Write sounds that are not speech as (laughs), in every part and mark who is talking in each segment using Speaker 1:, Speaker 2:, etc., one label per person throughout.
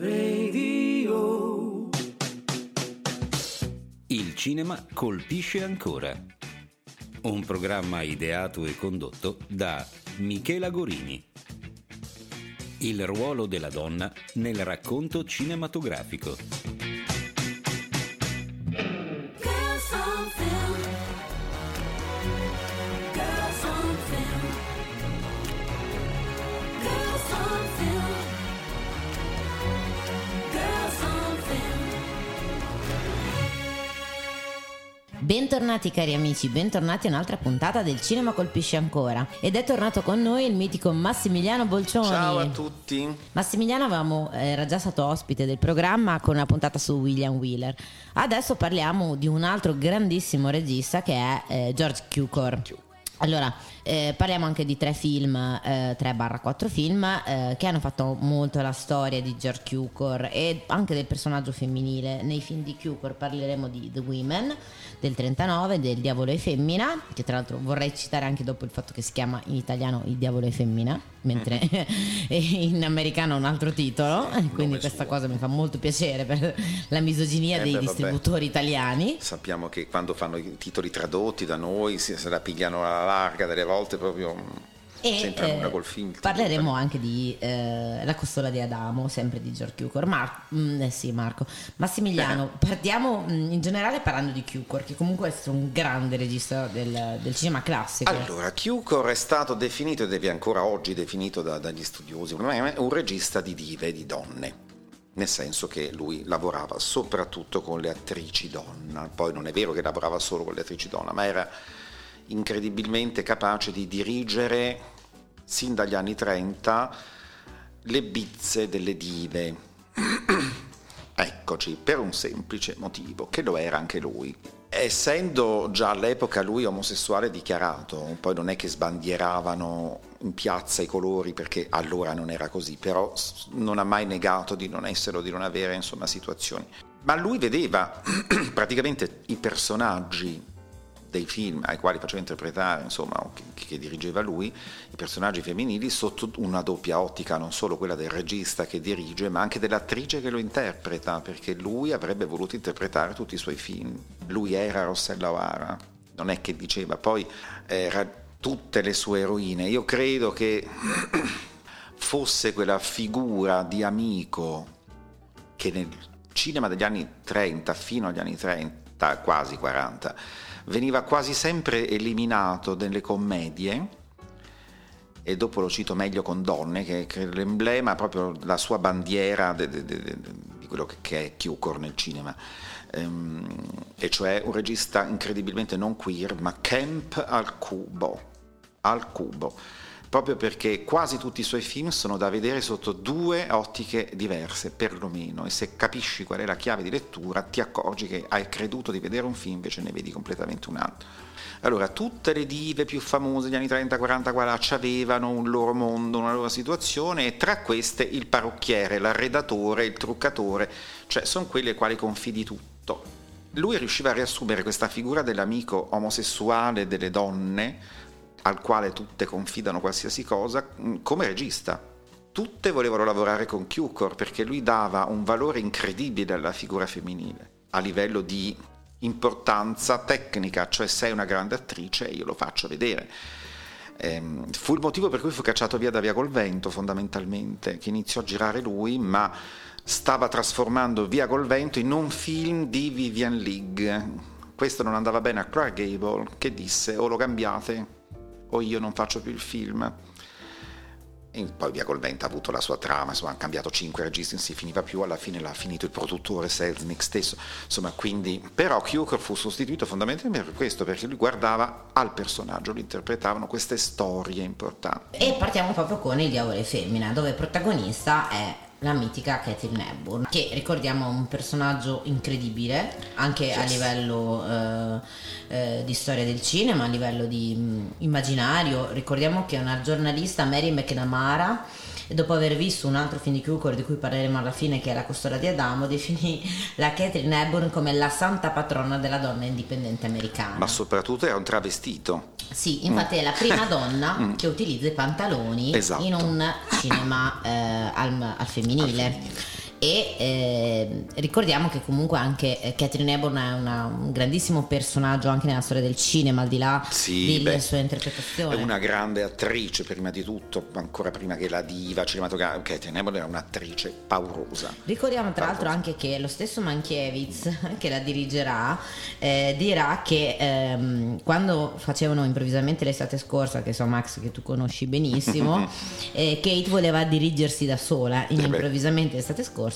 Speaker 1: Radio.
Speaker 2: Il cinema colpisce ancora. Un programma ideato e condotto da Michela Gorini. Il ruolo della donna nel racconto cinematografico.
Speaker 3: Bentornati cari amici, bentornati a un'altra puntata del Cinema Colpisce Ancora ed è tornato con noi il mitico Massimiliano Bolcioni.
Speaker 4: Ciao a tutti.
Speaker 3: Massimiliano avevamo, era già stato ospite del programma con una puntata su William Wheeler. Adesso parliamo di un altro grandissimo regista che è eh, George Cukor. Allora, eh, parliamo anche di tre film, eh, 3-4 film eh, che hanno fatto molto la storia di George Cukor e anche del personaggio femminile. Nei film di Cukor parleremo di The Women del 39, del Diavolo e Femmina, che tra l'altro vorrei citare anche dopo il fatto che si chiama in italiano Il Diavolo e Femmina, mentre (laughs) in americano ha un altro titolo, quindi
Speaker 4: nome
Speaker 3: questa
Speaker 4: suo.
Speaker 3: cosa mi fa molto piacere per la misoginia
Speaker 4: Eh
Speaker 3: dei
Speaker 4: beh, vabbè.
Speaker 3: distributori italiani.
Speaker 4: Sappiamo che quando fanno i titoli tradotti da noi si, se la pigliano alla larga, delle volte proprio non
Speaker 3: E
Speaker 4: c'entra
Speaker 3: eh,
Speaker 4: col film.
Speaker 3: parleremo anche di eh, La costola di Adamo, sempre di George Cukor. Mar- mm, eh sì, Marco. Massimiliano, partiamo mm, in generale parlando di Cukor, che comunque è stato un grande regista del, del cinema classico.
Speaker 4: Allora, Cukor è stato definito ed è ancora oggi definito da- dagli studiosi un regista di dive, di donne. Nel senso che lui lavorava soprattutto con le attrici donna. Poi non è vero che lavorava solo con le attrici donna, ma era incredibilmente capace di dirigere sin dagli anni 30 le bizze delle dive. (clears throat) Eccoci, per un semplice motivo, che lo era anche lui. Essendo già all'epoca lui omosessuale dichiarato, poi non è che sbandieravano in piazza i colori perché allora non era così, però non ha mai negato di non essere o di non avere insomma situazioni. Ma lui vedeva (clears throat) praticamente i personaggi dei film ai quali faceva interpretare, insomma, che, che dirigeva lui, i personaggi femminili sotto una doppia ottica, non solo quella del regista che dirige, ma anche dell'attrice che lo interpreta, perché lui avrebbe voluto interpretare tutti i suoi film. Lui era Rossella O'Hara, non è che diceva, poi era tutte le sue eroine. Io credo che (clears throat) fosse quella figura di amico che nel cinema degli anni 30 fino agli anni 30, quasi 40, veniva quasi sempre eliminato nelle commedie e dopo lo cito meglio con Donne, che, è l'emblema, proprio la sua bandiera di quello che, che è Cukor nel cinema, Ehm, e cioè un regista incredibilmente non queer, ma camp al cubo, al cubo, proprio perché quasi tutti i suoi film sono da vedere sotto due ottiche diverse, perlomeno, e se capisci qual è la chiave di lettura ti accorgi che hai creduto di vedere un film, invece ne vedi completamente un altro. Allora, tutte le dive più famose degli anni 30, 40, 40 avevano un loro mondo, una loro situazione e tra queste il parrucchiere, l'arredatore, il truccatore, cioè sono quelle ai quali confidi tutto. Lui riusciva a riassumere questa figura dell'amico omosessuale delle donne, al quale tutte confidano qualsiasi cosa, mh, come regista. Tutte volevano lavorare con Cukor perché lui dava un valore incredibile alla figura femminile, a livello di importanza tecnica, cioè sei una grande attrice io lo faccio vedere. Ehm, fu il motivo per cui fu cacciato via da Via col Vento fondamentalmente, che iniziò a girare lui, ma stava trasformando Via col Vento in un film di Vivian League. Questo non andava bene a Clark Gable, che disse o lo cambiate o io non faccio più il film. E poi Via col Vento ha avuto la sua trama, insomma, hanno cambiato cinque registi, non si finiva più, alla fine l'ha finito il produttore Selznick stesso, insomma, quindi, però Cukor fu sostituito fondamentalmente per questo, perché lui guardava al personaggio, lo interpretavano queste storie importanti.
Speaker 3: E partiamo proprio con Il Diavolo e Femmina, dove protagonista è la mitica Catherine Hepburn, che ricordiamo è un personaggio incredibile, anche a
Speaker 4: Yes.
Speaker 3: livello eh, eh, di storia del cinema, a livello di mh, immaginario. Ricordiamo che è una giornalista, Mary McNamara, e dopo aver visto un altro film di Cukor di cui parleremo alla fine che è La costola di Adamo definì la Catherine Hepburn come la santa patrona della donna indipendente americana
Speaker 4: Ma soprattutto era un travestito.
Speaker 3: sì, infatti è la prima (laughs) donna che utilizza i pantaloni
Speaker 4: Mm. Esatto.
Speaker 3: in un cinema eh, al, al femminile.
Speaker 4: Al femminile.
Speaker 3: E eh, ricordiamo che comunque anche eh, Catherine Hepburn è una- un grandissimo personaggio anche nella storia del cinema, al di là
Speaker 4: Sì,
Speaker 3: delle
Speaker 4: beh,
Speaker 3: sue
Speaker 4: È una grande attrice, prima di tutto, ancora prima che la diva cinematografica. Catherine Hepburn era un'attrice paurosa.
Speaker 3: Ricordiamo tra l'altro anche che lo stesso Mankiewicz, (laughs) che la dirigerà, eh, dirà che ehm, quando facevano improvvisamente l'estate scorsa, che so Max che tu conosci benissimo, (laughs) eh, Kate voleva dirigersi da sola in
Speaker 4: Eh
Speaker 3: improvvisamente l'estate scorsa.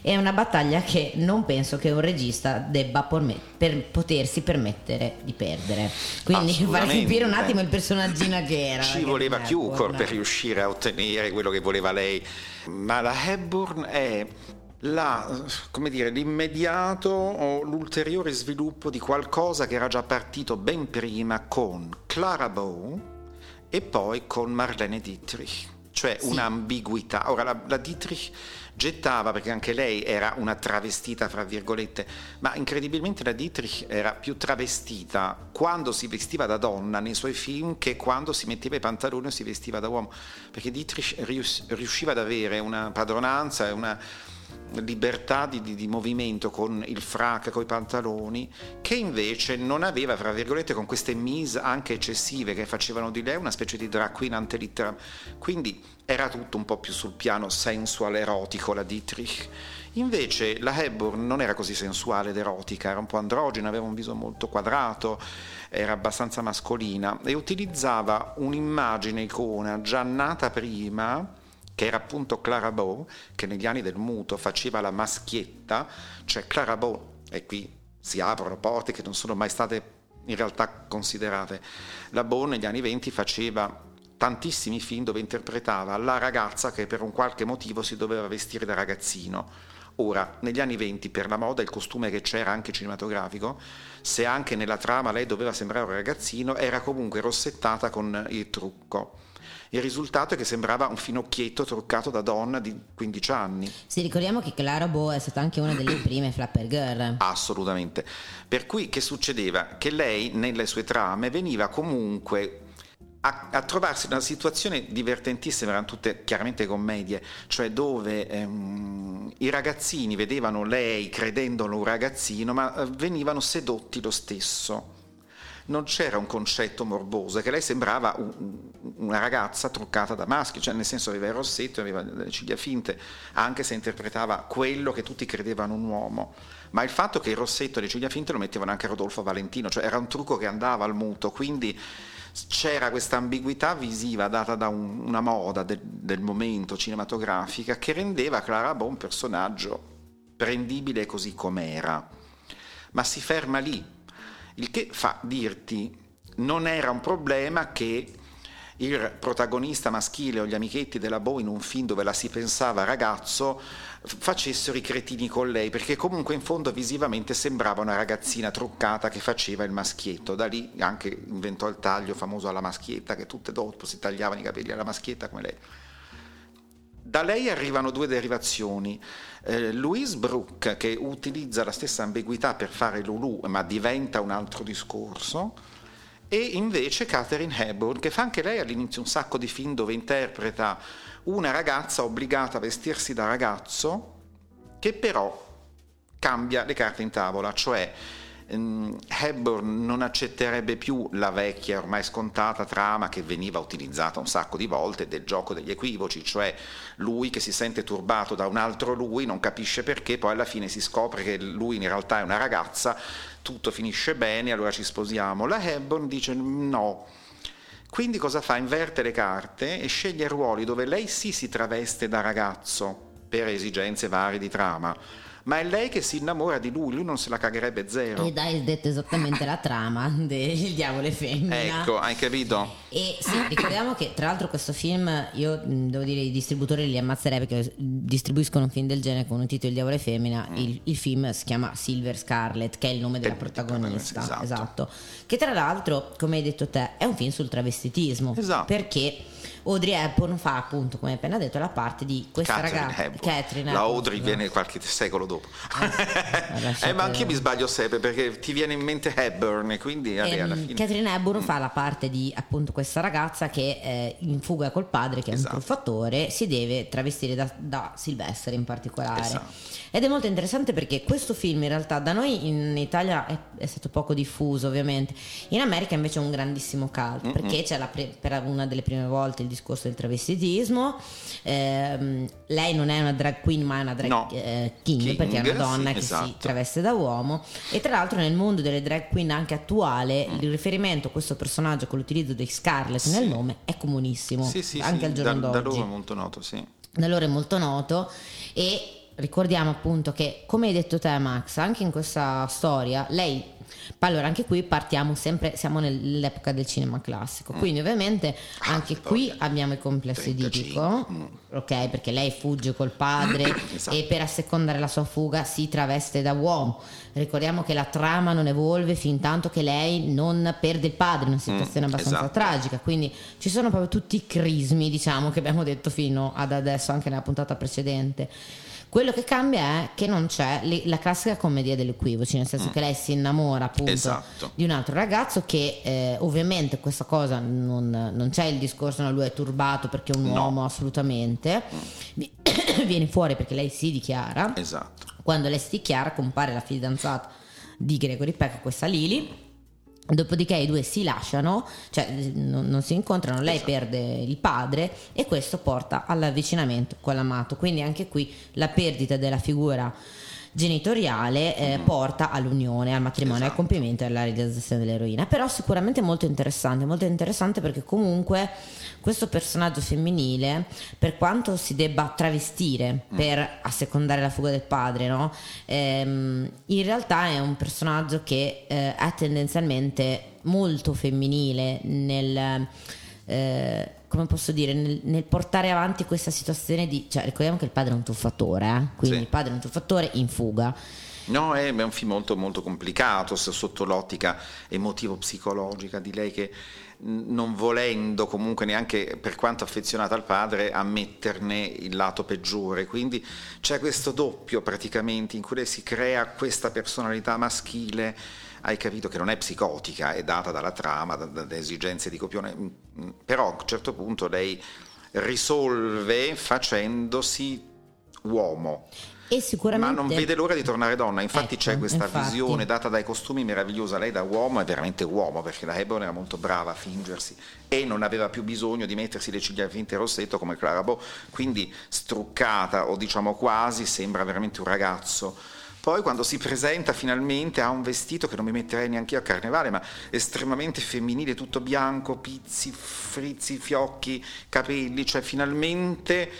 Speaker 3: È una battaglia che non penso che un regista debba porme- per potersi permettere di perdere. Quindi (laughs)
Speaker 4: Assolutamente.
Speaker 3: capire un attimo il personaggino che era.
Speaker 4: Ci voleva Cukor per riuscire a ottenere quello che voleva lei, ma la Hepburn è la, come dire, l'immediato o l'ulteriore sviluppo di qualcosa che era già partito ben prima con Clara Bow e poi con Marlene Dietrich, cioè un'ambiguità. Ora la, la Dietrich gettava, perché anche lei era una travestita, fra virgolette, ma incredibilmente la Dietrich era più travestita quando si vestiva da donna nei suoi film che quando si metteva i pantaloni o si vestiva da uomo, perché Dietrich rius- riusciva ad avere una padronanza e una libertà di, di- di movimento con il frac, con i pantaloni, che invece non aveva, fra virgolette, con queste mise anche eccessive che facevano di lei una specie di drag queen ante litteram. Quindi era tutto un po' più sul piano sensual erotico la Dietrich. Invece la Hepburn non era così sensuale ed erotica, era un po' androgena, aveva un viso molto quadrato, era abbastanza mascolina e utilizzava un'immagine icona già nata prima che era appunto Clara Bow, che negli anni del muto faceva la maschietta, cioè Clara Bow, e qui si aprono porte che non sono mai state in realtà considerate. La Bow negli anni 20 faceva tantissimi film dove interpretava la ragazza che per un qualche motivo si doveva vestire da ragazzino. Ora, negli anni 20, per la moda, il costume che c'era anche cinematografico, se anche nella trama lei doveva sembrare un ragazzino, era comunque rossettata con il trucco. Il risultato è che sembrava un finocchietto truccato da donna di 15 anni.
Speaker 3: Sì, ricordiamo che Clara Bow è stata anche una delle prime Flapper Girl.
Speaker 4: Assolutamente. Per cui che succedeva? Che lei nelle sue trame veniva comunque a, a trovarsi in una situazione divertentissima, erano tutte chiaramente commedie, cioè dove ehm, i ragazzini vedevano lei credendolo un ragazzino, ma eh, venivano sedotti lo stesso. Non c'era un concetto morboso, che lei sembrava un- una ragazza truccata da maschio, cioè nel senso aveva il rossetto, aveva delle ciglia finte, anche se interpretava quello che tutti credevano un uomo. Ma il fatto che il rossetto e le ciglia finte lo mettevano anche Rodolfo Valentino, cioè era un trucco che andava al muto, quindi c'era questa ambiguità visiva data da un- una moda del, del momento cinematografica che rendeva Clara Bow un personaggio prendibile così com'era. Ma si ferma lì, il che fa dirti non era un problema che il protagonista maschile o gli amichetti della Bow in un film dove la si pensava ragazzo facessero i cretini con lei, perché comunque in fondo visivamente sembrava una ragazzina truccata che faceva il maschietto. Da lì anche inventò il taglio famoso alla maschietta, che tutte dopo si tagliavano i capelli alla maschietta come lei. Da lei arrivano due derivazioni. Eh, Louise Brooke, che utilizza la stessa ambiguità per fare Lulu, ma diventa un altro discorso, e invece Catherine Hepburn, che fa anche lei all'inizio un sacco di film dove interpreta una ragazza obbligata a vestirsi da ragazzo, che però cambia le carte in tavola, cioè ehm, Hepburn non accetterebbe più la vecchia ormai scontata trama che veniva utilizzata un sacco di volte del gioco degli equivoci, cioè lui che si sente turbato da un altro lui, non capisce perché, poi alla fine si scopre che lui in realtà è una ragazza, tutto finisce bene, allora ci sposiamo. La Hepburn dice no. Quindi cosa fa? Inverte le carte e sceglie ruoli dove lei sì si traveste da ragazzo per esigenze varie di trama, ma è lei che si innamora di lui, lui non se la cagherebbe zero.
Speaker 3: Ed hai detto esattamente la trama (laughs) del diavolo e femmina.
Speaker 4: Ecco, hai capito?
Speaker 3: E sì, ricordiamo che tra l'altro questo film, io devo dire i distributori li ammazzerei perché distribuiscono un film del genere con un titolo Il diavolo e femmina. Il, il film si chiama Silver Scarlet, che è il nome della
Speaker 4: Mm.
Speaker 3: protagonista.
Speaker 4: protagonista, esatto.
Speaker 3: Che tra l'altro, come hai detto te, è un film sul travestitismo.
Speaker 4: Esatto.
Speaker 3: Perché Audrey Hepburn fa appunto, come hai appena detto, la parte di questa ragazza.
Speaker 4: Hepburn.
Speaker 3: Catherine
Speaker 4: la Audrey
Speaker 3: scusa.
Speaker 4: viene qualche secolo dopo.
Speaker 3: lasciate-
Speaker 4: eh, ma anch'io mi sbaglio sempre perché ti viene in mente Hepburn e quindi vabbè, alla fine...
Speaker 3: Catherine Hepburn fa la parte di appunto questa ragazza che è in fuga col padre che è
Speaker 4: Esatto.
Speaker 3: un truffatore, si deve travestire da, da Sylvester in particolare.
Speaker 4: Esatto.
Speaker 3: Ed è molto interessante perché questo film in realtà da noi in Italia è, è stato poco diffuso ovviamente, in America invece è un grandissimo cult perché c'è la pre- per una delle prime volte il discorso del travestitismo, Ehm, lei non è una drag queen ma è una drag
Speaker 4: No.
Speaker 3: eh, king,
Speaker 4: King,
Speaker 3: perché è una
Speaker 4: sì,
Speaker 3: donna che si
Speaker 4: esatto.
Speaker 3: traveste da uomo e tra l'altro nel mondo delle drag queen anche attuale
Speaker 4: Mm.
Speaker 3: il riferimento a questo personaggio con l'utilizzo di Scarlett nel nome è comunissimo
Speaker 4: Sì, sì,
Speaker 3: anche
Speaker 4: sì,
Speaker 3: al giorno
Speaker 4: da, da
Speaker 3: d'oggi
Speaker 4: loro è molto noto, sì.
Speaker 3: da loro è molto noto e ricordiamo appunto che come hai detto te Max anche in questa storia lei allora anche qui partiamo sempre siamo nell'epoca del cinema classico. Quindi ovviamente anche qui abbiamo il complesso
Speaker 4: 35,
Speaker 3: edipico
Speaker 4: mm.
Speaker 3: ok? Perché lei fugge col padre (coughs)
Speaker 4: Esatto.
Speaker 3: e per assecondare la sua fuga si traveste da uomo. Ricordiamo che la trama non evolve fin tanto che lei non perde il padre in una situazione
Speaker 4: Mm,
Speaker 3: abbastanza
Speaker 4: esatto.
Speaker 3: tragica. Quindi ci sono proprio tutti i crismi diciamo che abbiamo detto fino ad adesso anche nella puntata precedente quello che cambia è che non c'è le- la classica commedia degli equivoci nel senso che lei si innamora appunto
Speaker 4: Mm. Esatto.
Speaker 3: di un altro ragazzo che eh, ovviamente questa cosa non, non c'è il discorso no, lui è turbato perché è un
Speaker 4: No. Mm.
Speaker 3: uomo assolutamente Vi- (coughs) viene fuori perché lei si dichiara
Speaker 4: Esatto.
Speaker 3: quando lei si dichiara compare la fidanzata di Gregory Peck, questa Lily. Dopodiché i due si lasciano, cioè non, non si incontrano, lei
Speaker 4: Esatto.
Speaker 3: perde il padre e questo porta all'avvicinamento con l'amato. Quindi anche qui la perdita della figura genitoriale eh, porta all'unione, al matrimonio, al.
Speaker 4: Esatto.
Speaker 3: compimento e alla realizzazione dell'eroina. Però sicuramente molto interessante, molto interessante perché comunque questo personaggio femminile, per quanto si debba travestire
Speaker 4: Mm.
Speaker 3: per assecondare la fuga del padre, no? Ehm, in realtà è un personaggio che eh, è tendenzialmente molto femminile nel... eh, come posso dire, nel, nel portare avanti questa situazione di... Cioè, ricordiamo che il padre è un tuffatore, eh? quindi
Speaker 4: Sì.
Speaker 3: il padre è un tuffatore in fuga.
Speaker 4: No, è, un film molto, molto complicato sotto l'ottica emotivo-psicologica di lei che non volendo comunque neanche per quanto affezionata al padre ammetterne il lato peggiore. Quindi c'è questo doppio praticamente in cui lei si crea questa personalità maschile. Hai capito che non è psicotica, è data dalla trama, da- dalle esigenze di copione, mh, mh, però a un certo punto lei risolve facendosi uomo. Ma non vede l'ora di tornare donna, infatti
Speaker 3: Ecco,
Speaker 4: c'è questa
Speaker 3: infatti.
Speaker 4: visione data dai costumi meravigliosa, lei da uomo è veramente uomo perché la Hepburn era molto brava a fingersi e non aveva più bisogno di mettersi le ciglia finte rossetto come Clara Bow, quindi struccata o diciamo quasi sembra veramente un ragazzo. Poi quando si presenta finalmente ha un vestito che non mi metterei neanche io a carnevale, ma estremamente femminile, tutto bianco, pizzi, frizzi, fiocchi, capelli, cioè finalmente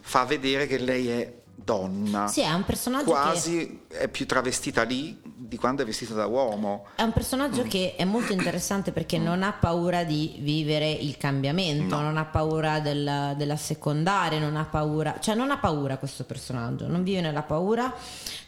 Speaker 4: fa vedere che lei è donna.
Speaker 3: Sì, è un personaggio che...
Speaker 4: quasi è più travestita lì di quando è vestita da uomo.
Speaker 3: È un personaggio
Speaker 4: Mm.
Speaker 3: che è molto interessante perché non ha paura di vivere il cambiamento,
Speaker 4: No.
Speaker 3: non ha paura della, della secondaria, non ha paura, cioè non ha paura questo personaggio, non vive nella paura,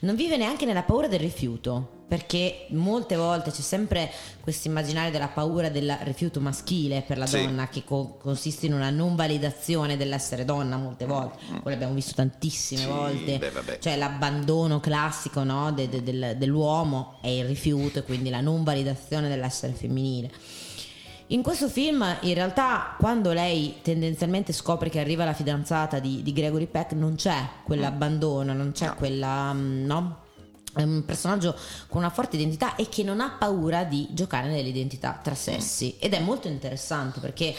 Speaker 3: non vive neanche nella paura del rifiuto, perché molte volte c'è sempre questo immaginario della paura del rifiuto maschile per la
Speaker 4: Sì.
Speaker 3: donna che co- consiste in una non validazione dell'essere donna molte volte, quello l'abbiamo visto tantissime
Speaker 4: Mm. Sì,
Speaker 3: volte,
Speaker 4: beh,
Speaker 3: cioè l'abbandono classico no, de- de- del- dell'uomo è il rifiuto e quindi la non validazione dell'essere femminile. In questo film, in realtà, quando lei tendenzialmente scopre che arriva la fidanzata di, di Gregory Peck, non c'è quell'abbandono, non c'è
Speaker 4: No.
Speaker 3: quella. mm, no? È un personaggio con una forte identità e che non ha paura di giocare nell'identità tra sessi. Ed è molto interessante perché,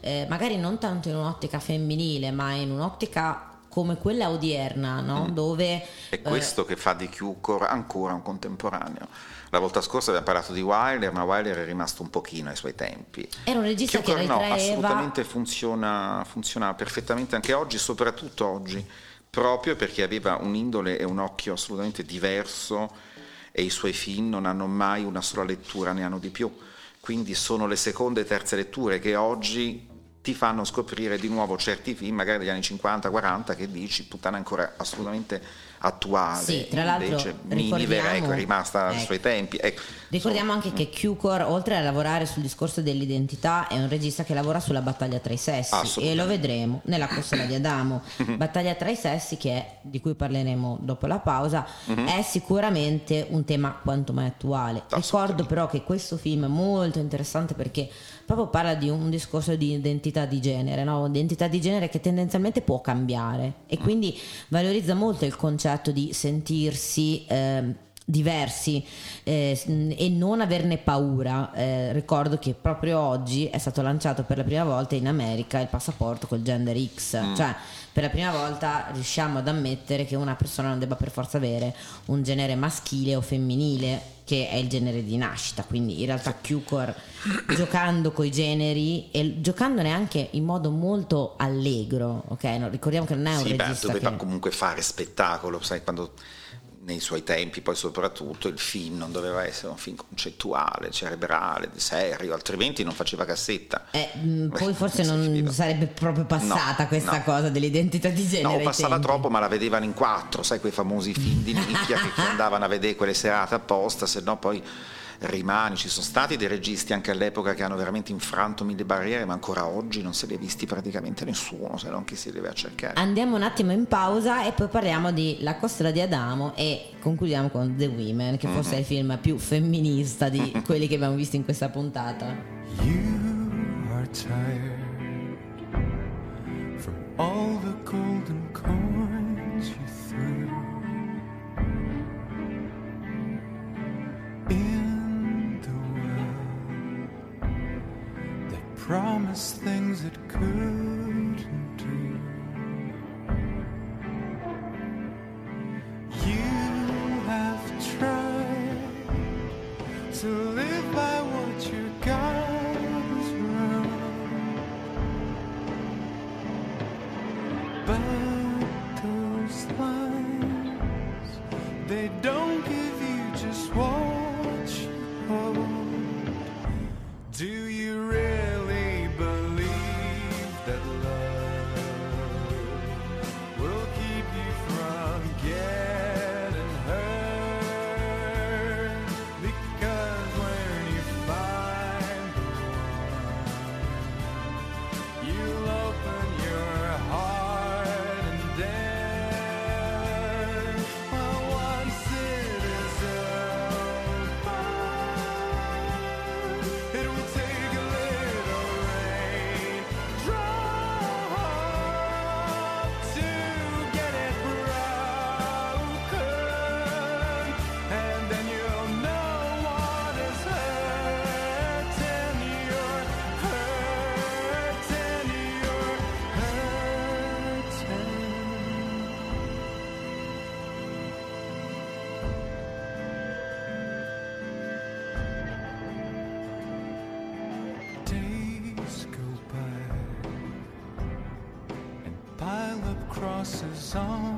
Speaker 3: eh, magari non tanto in un'ottica femminile, ma in un'ottica come quella odierna, no? Dove.
Speaker 4: È
Speaker 3: eh,
Speaker 4: questo che fa di Cukor ancora un contemporaneo. La volta scorsa abbiamo parlato di Wilder, ma Wilder è rimasto un pochino ai suoi tempi.
Speaker 3: era un regista
Speaker 4: Cukor
Speaker 3: che
Speaker 4: no,
Speaker 3: ritraeva.
Speaker 4: assolutamente funziona, funziona perfettamente anche oggi, soprattutto oggi, proprio perché aveva un'indole e un occhio assolutamente diverso e i suoi film non hanno mai una sola lettura, ne hanno di più. Quindi sono le seconde e terze letture che oggi ti fanno scoprire di nuovo certi film, magari degli anni 50-40, che dici puttana ancora assolutamente attuale.
Speaker 3: Sì, tra l'altro,
Speaker 4: Invece Miniver ecco, è rimasta ai
Speaker 3: ecco.
Speaker 4: suoi tempi. Ecco,
Speaker 3: Ricordiamo anche che Cukor, oltre a lavorare sul discorso dell'identità, è un regista che lavora sulla battaglia tra i sessi e lo vedremo nella Costola di Adamo. (laughs) battaglia tra i sessi, che è, di cui parleremo dopo la pausa, è sicuramente un tema quanto mai attuale. Ricordo però che questo film è molto interessante perché proprio parla di un discorso di identità di genere, no? identità di genere che tendenzialmente può cambiare e quindi valorizza molto il concetto di sentirsi ehm, diversi eh, e non averne paura. Eh, ricordo che proprio oggi è stato lanciato per la prima volta in America il passaporto col gender X, cioè per la prima volta riusciamo ad ammettere che una persona non debba per forza avere un genere maschile o femminile che è il genere di nascita, quindi in realtà Cukor giocando coi generi e giocandone anche in modo molto allegro, ok? No, ricordiamo che non è un
Speaker 4: sì, beh,
Speaker 3: regista
Speaker 4: doveva
Speaker 3: che...
Speaker 4: comunque fare spettacolo, sai, quando nei suoi tempi, poi soprattutto il film non doveva essere un film concettuale, cerebrale, serio, altrimenti non faceva cassetta.
Speaker 3: Eh, mh, poi (laughs) forse non sarebbe proprio passata
Speaker 4: No,
Speaker 3: questa
Speaker 4: no.
Speaker 3: cosa dell'identità di genere.
Speaker 4: No, passava
Speaker 3: tempi.
Speaker 4: troppo, ma la vedevano in quattro, sai, quei famosi film di nicchia che, (laughs) che andavano a vedere quelle serate apposta, se no poi rimani. Ci sono stati dei registi anche all'epoca che hanno veramente infranto mille barriere, ma ancora oggi non se li è visti praticamente nessuno, se non chi si deve a cercare.
Speaker 3: Andiamo un attimo in pausa e poi parliamo di La costola di Adamo e concludiamo con The Women, che forse è il film più femminista di (laughs) quelli che abbiamo visto in questa puntata.
Speaker 5: You are tired from all the golden promised things it couldn't song.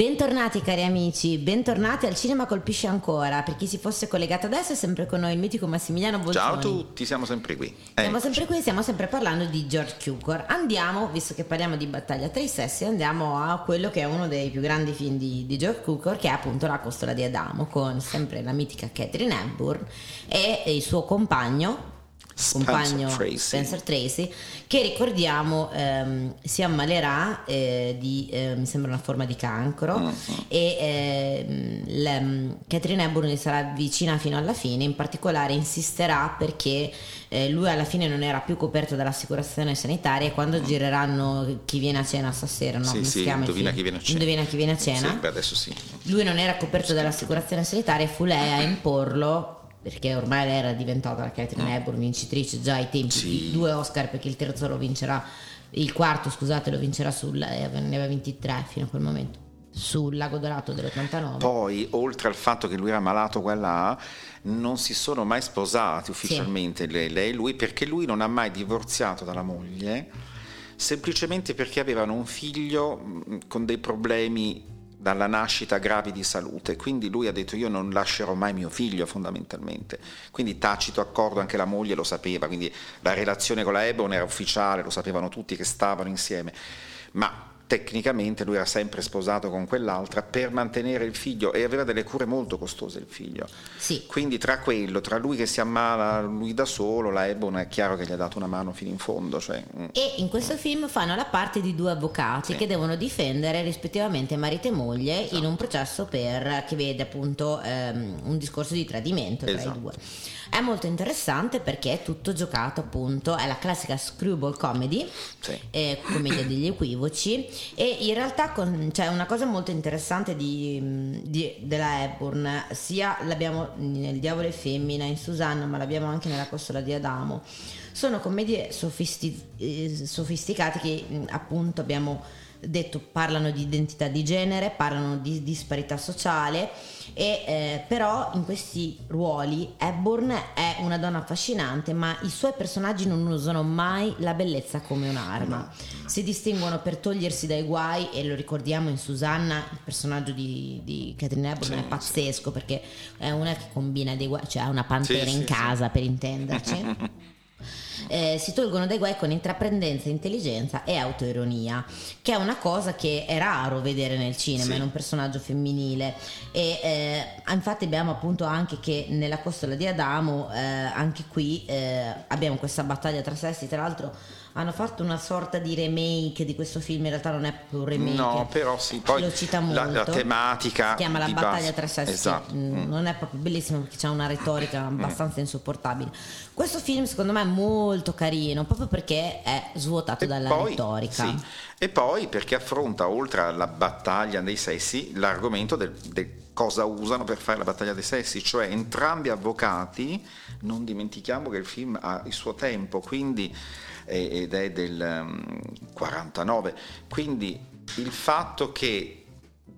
Speaker 3: Bentornati cari amici, bentornati al Cinema Colpisce Ancora. Per chi si fosse collegato adesso è sempre con noi il mitico Massimiliano Bolzoni.
Speaker 4: Ciao a tutti, siamo sempre qui.
Speaker 3: Siamo
Speaker 4: Eccoci.
Speaker 3: sempre qui, stiamo sempre parlando di George Cukor. Andiamo, visto che parliamo di battaglia tra i sessi, andiamo a quello che è uno dei più grandi film di, di George Cukor, che è appunto La costola di Adamo, con sempre la mitica Catherine Hepburn e il suo compagno, compagno
Speaker 4: Tracy.
Speaker 3: Spencer Tracy, che ricordiamo ehm, si ammalerà eh, di, eh, mi sembra una forma di cancro
Speaker 4: Mm-hmm.
Speaker 3: e ehm, Catherine Hepburn gli sarà vicina fino alla fine, in particolare insisterà perché eh, lui alla fine non era più coperto dall'assicurazione sanitaria e quando gireranno chi viene a cena stasera, no?
Speaker 4: Sì,
Speaker 3: Come
Speaker 4: sì, indovina chi viene a cena.
Speaker 3: Indovina chi viene a cena
Speaker 4: Sì, beh, adesso sì.
Speaker 3: lui non era coperto dall'assicurazione sanitaria e fu lei a imporlo perché ormai lei era diventata la Catherine Hepburn vincitrice già ai tempi.
Speaker 4: Sì.
Speaker 3: di due Oscar perché il terzo lo vincerà il quarto scusate lo vincerà sul eh, ne aveva 23 fino a quel momento sul Lago Dorato dell'89
Speaker 4: Poi, oltre al fatto che lui era malato qua là, non si sono mai sposati ufficialmente lei, lei e lui perché lui non ha mai divorziato dalla moglie, semplicemente perché avevano un figlio mh, con dei problemi dalla nascita gravi di salute, quindi lui ha detto io non lascerò mai mio figlio fondamentalmente, quindi tacito accordo anche la moglie lo sapeva, quindi la relazione con la Ebon era ufficiale, lo sapevano tutti che stavano insieme, ma tecnicamente lui era sempre sposato con quell'altra per mantenere il figlio e aveva delle cure molto costose il figlio.
Speaker 3: Sì.
Speaker 4: Quindi tra quello, tra lui che si ammala lui da solo, la Ebon è chiaro che gli ha dato una mano fino in fondo. Cioè, mm.
Speaker 3: E in questo film fanno la parte di due avvocati
Speaker 4: Sì.
Speaker 3: che devono difendere rispettivamente marito e moglie
Speaker 4: Esatto.
Speaker 3: in un processo per, che vede appunto ehm, un discorso di tradimento tra
Speaker 4: Esatto.
Speaker 3: i due. È molto interessante perché è tutto giocato appunto, è la classica screwball comedy,
Speaker 4: Sì.
Speaker 3: eh, commedia degli equivoci e in realtà c'è una cosa molto interessante di, di- della Hepburn, sia l'abbiamo nel Diavolo e Femmina, in Susanna, ma l'abbiamo anche nella Costola di Adamo. Sono commedie sofisti- eh, sofisticate che appunto abbiamo detto parlano di identità di genere, parlano di disparità sociale e eh, però in questi ruoli Hepburn è una donna affascinante ma i suoi personaggi non usano mai la bellezza come un'arma. Si distinguono per togliersi dai guai e lo ricordiamo in Susanna il personaggio di, di Catherine Hepburn
Speaker 4: Sì,
Speaker 3: è pazzesco perché è una che combina dei guai cioè ha una pantera
Speaker 4: Sì,
Speaker 3: in
Speaker 4: sì, sì.
Speaker 3: casa per intenderci (laughs) eh, si tolgono dai guai con intraprendenza, intelligenza e autoironia, che è una cosa che è raro vedere nel cinema
Speaker 4: Sì.
Speaker 3: in un personaggio femminile. E eh, infatti abbiamo appunto anche che nella costola di Adamo, eh, anche qui eh, abbiamo questa battaglia tra sessi, tra l'altro hanno fatto una sorta di remake di questo film, in realtà non è più un remake.
Speaker 4: No, però sì, poi
Speaker 3: lo cita molto.
Speaker 4: la, la tematica
Speaker 3: si chiama La battaglia tra sessi,
Speaker 4: Esatto.
Speaker 3: mm,
Speaker 4: Mm.
Speaker 3: non è proprio bellissimo perché c'è una retorica abbastanza insopportabile. Questo film secondo me è molto carino proprio perché è svuotato
Speaker 4: E
Speaker 3: dalla
Speaker 4: poi,
Speaker 3: retorica.
Speaker 4: sì, e poi perché affronta, oltre alla battaglia dei sessi, l'argomento del, del cosa usano per fare la battaglia dei sessi, cioè entrambi avvocati, non dimentichiamo che il film ha il suo tempo, quindi, ed è del um, 49, quindi il fatto che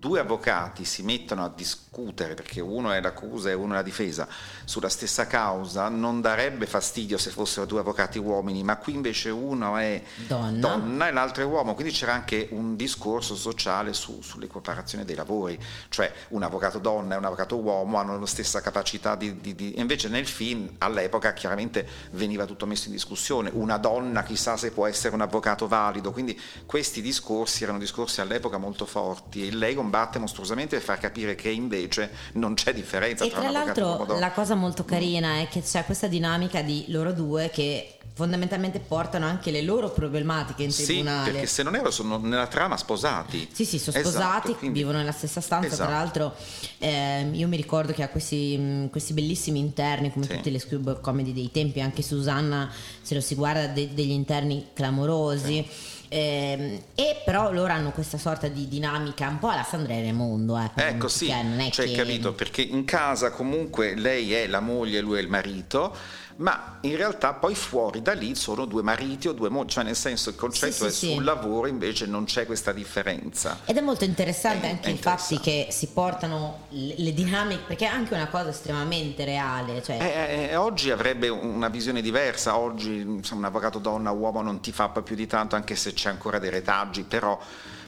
Speaker 4: due avvocati si mettono a discutere, perché uno è l'accusa e uno è la difesa, sulla stessa causa, non darebbe fastidio se fossero due avvocati uomini, ma qui invece uno è
Speaker 3: Donna.
Speaker 4: donna e l'altro è uomo, quindi c'era anche un discorso sociale su- sull'equiparazione dei lavori, cioè un avvocato donna e un avvocato uomo hanno la stessa capacità di, di- di- invece nel film all'epoca chiaramente veniva tutto messo in discussione, una donna chissà se può essere un avvocato valido, quindi questi discorsi erano discorsi all'epoca molto forti e lei combatte mostruosamente per far capire che invece non c'è differenza
Speaker 3: E
Speaker 4: tra
Speaker 3: tra l'altro la cosa molto carina è che c'è questa dinamica di loro due che fondamentalmente portano anche le loro problematiche in
Speaker 4: Sì,
Speaker 3: tribunale.
Speaker 4: perché se non erro sono nella trama sposati.
Speaker 3: Sì, sì, sono
Speaker 4: Esatto,
Speaker 3: sposati,
Speaker 4: quindi-
Speaker 3: vivono nella stessa stanza.
Speaker 4: Esatto.
Speaker 3: Tra l'altro, ehm, io mi ricordo che ha questi, mh, questi bellissimi interni, come
Speaker 4: Sì.
Speaker 3: tutte le screwball comedy dei tempi. Anche Susanna, se lo si guarda, de- degli interni clamorosi. Ehm, e però loro hanno questa sorta di dinamica un po' alla Sandra e Raimondo. Eh,
Speaker 4: Ecco sì,
Speaker 3: perché non è
Speaker 4: cioè
Speaker 3: che-
Speaker 4: capito, perché in casa comunque lei è la moglie lui è il marito, ma in realtà poi fuori da lì sono due mariti o due mogli, cioè nel senso il concetto
Speaker 3: Sì,
Speaker 4: è
Speaker 3: sì, sì.
Speaker 4: sul lavoro invece non c'è questa differenza.
Speaker 3: Ed è molto interessante
Speaker 4: È-
Speaker 3: anche
Speaker 4: è
Speaker 3: il fatto
Speaker 4: interessante.
Speaker 3: che si portano le, dinamiche, perché è anche una cosa estremamente reale. Cioè,
Speaker 4: Eh, eh, oggi avrebbe una visione diversa, oggi un avvocato donna uomo non ti fa più di tanto anche se c'è ancora dei retaggi, però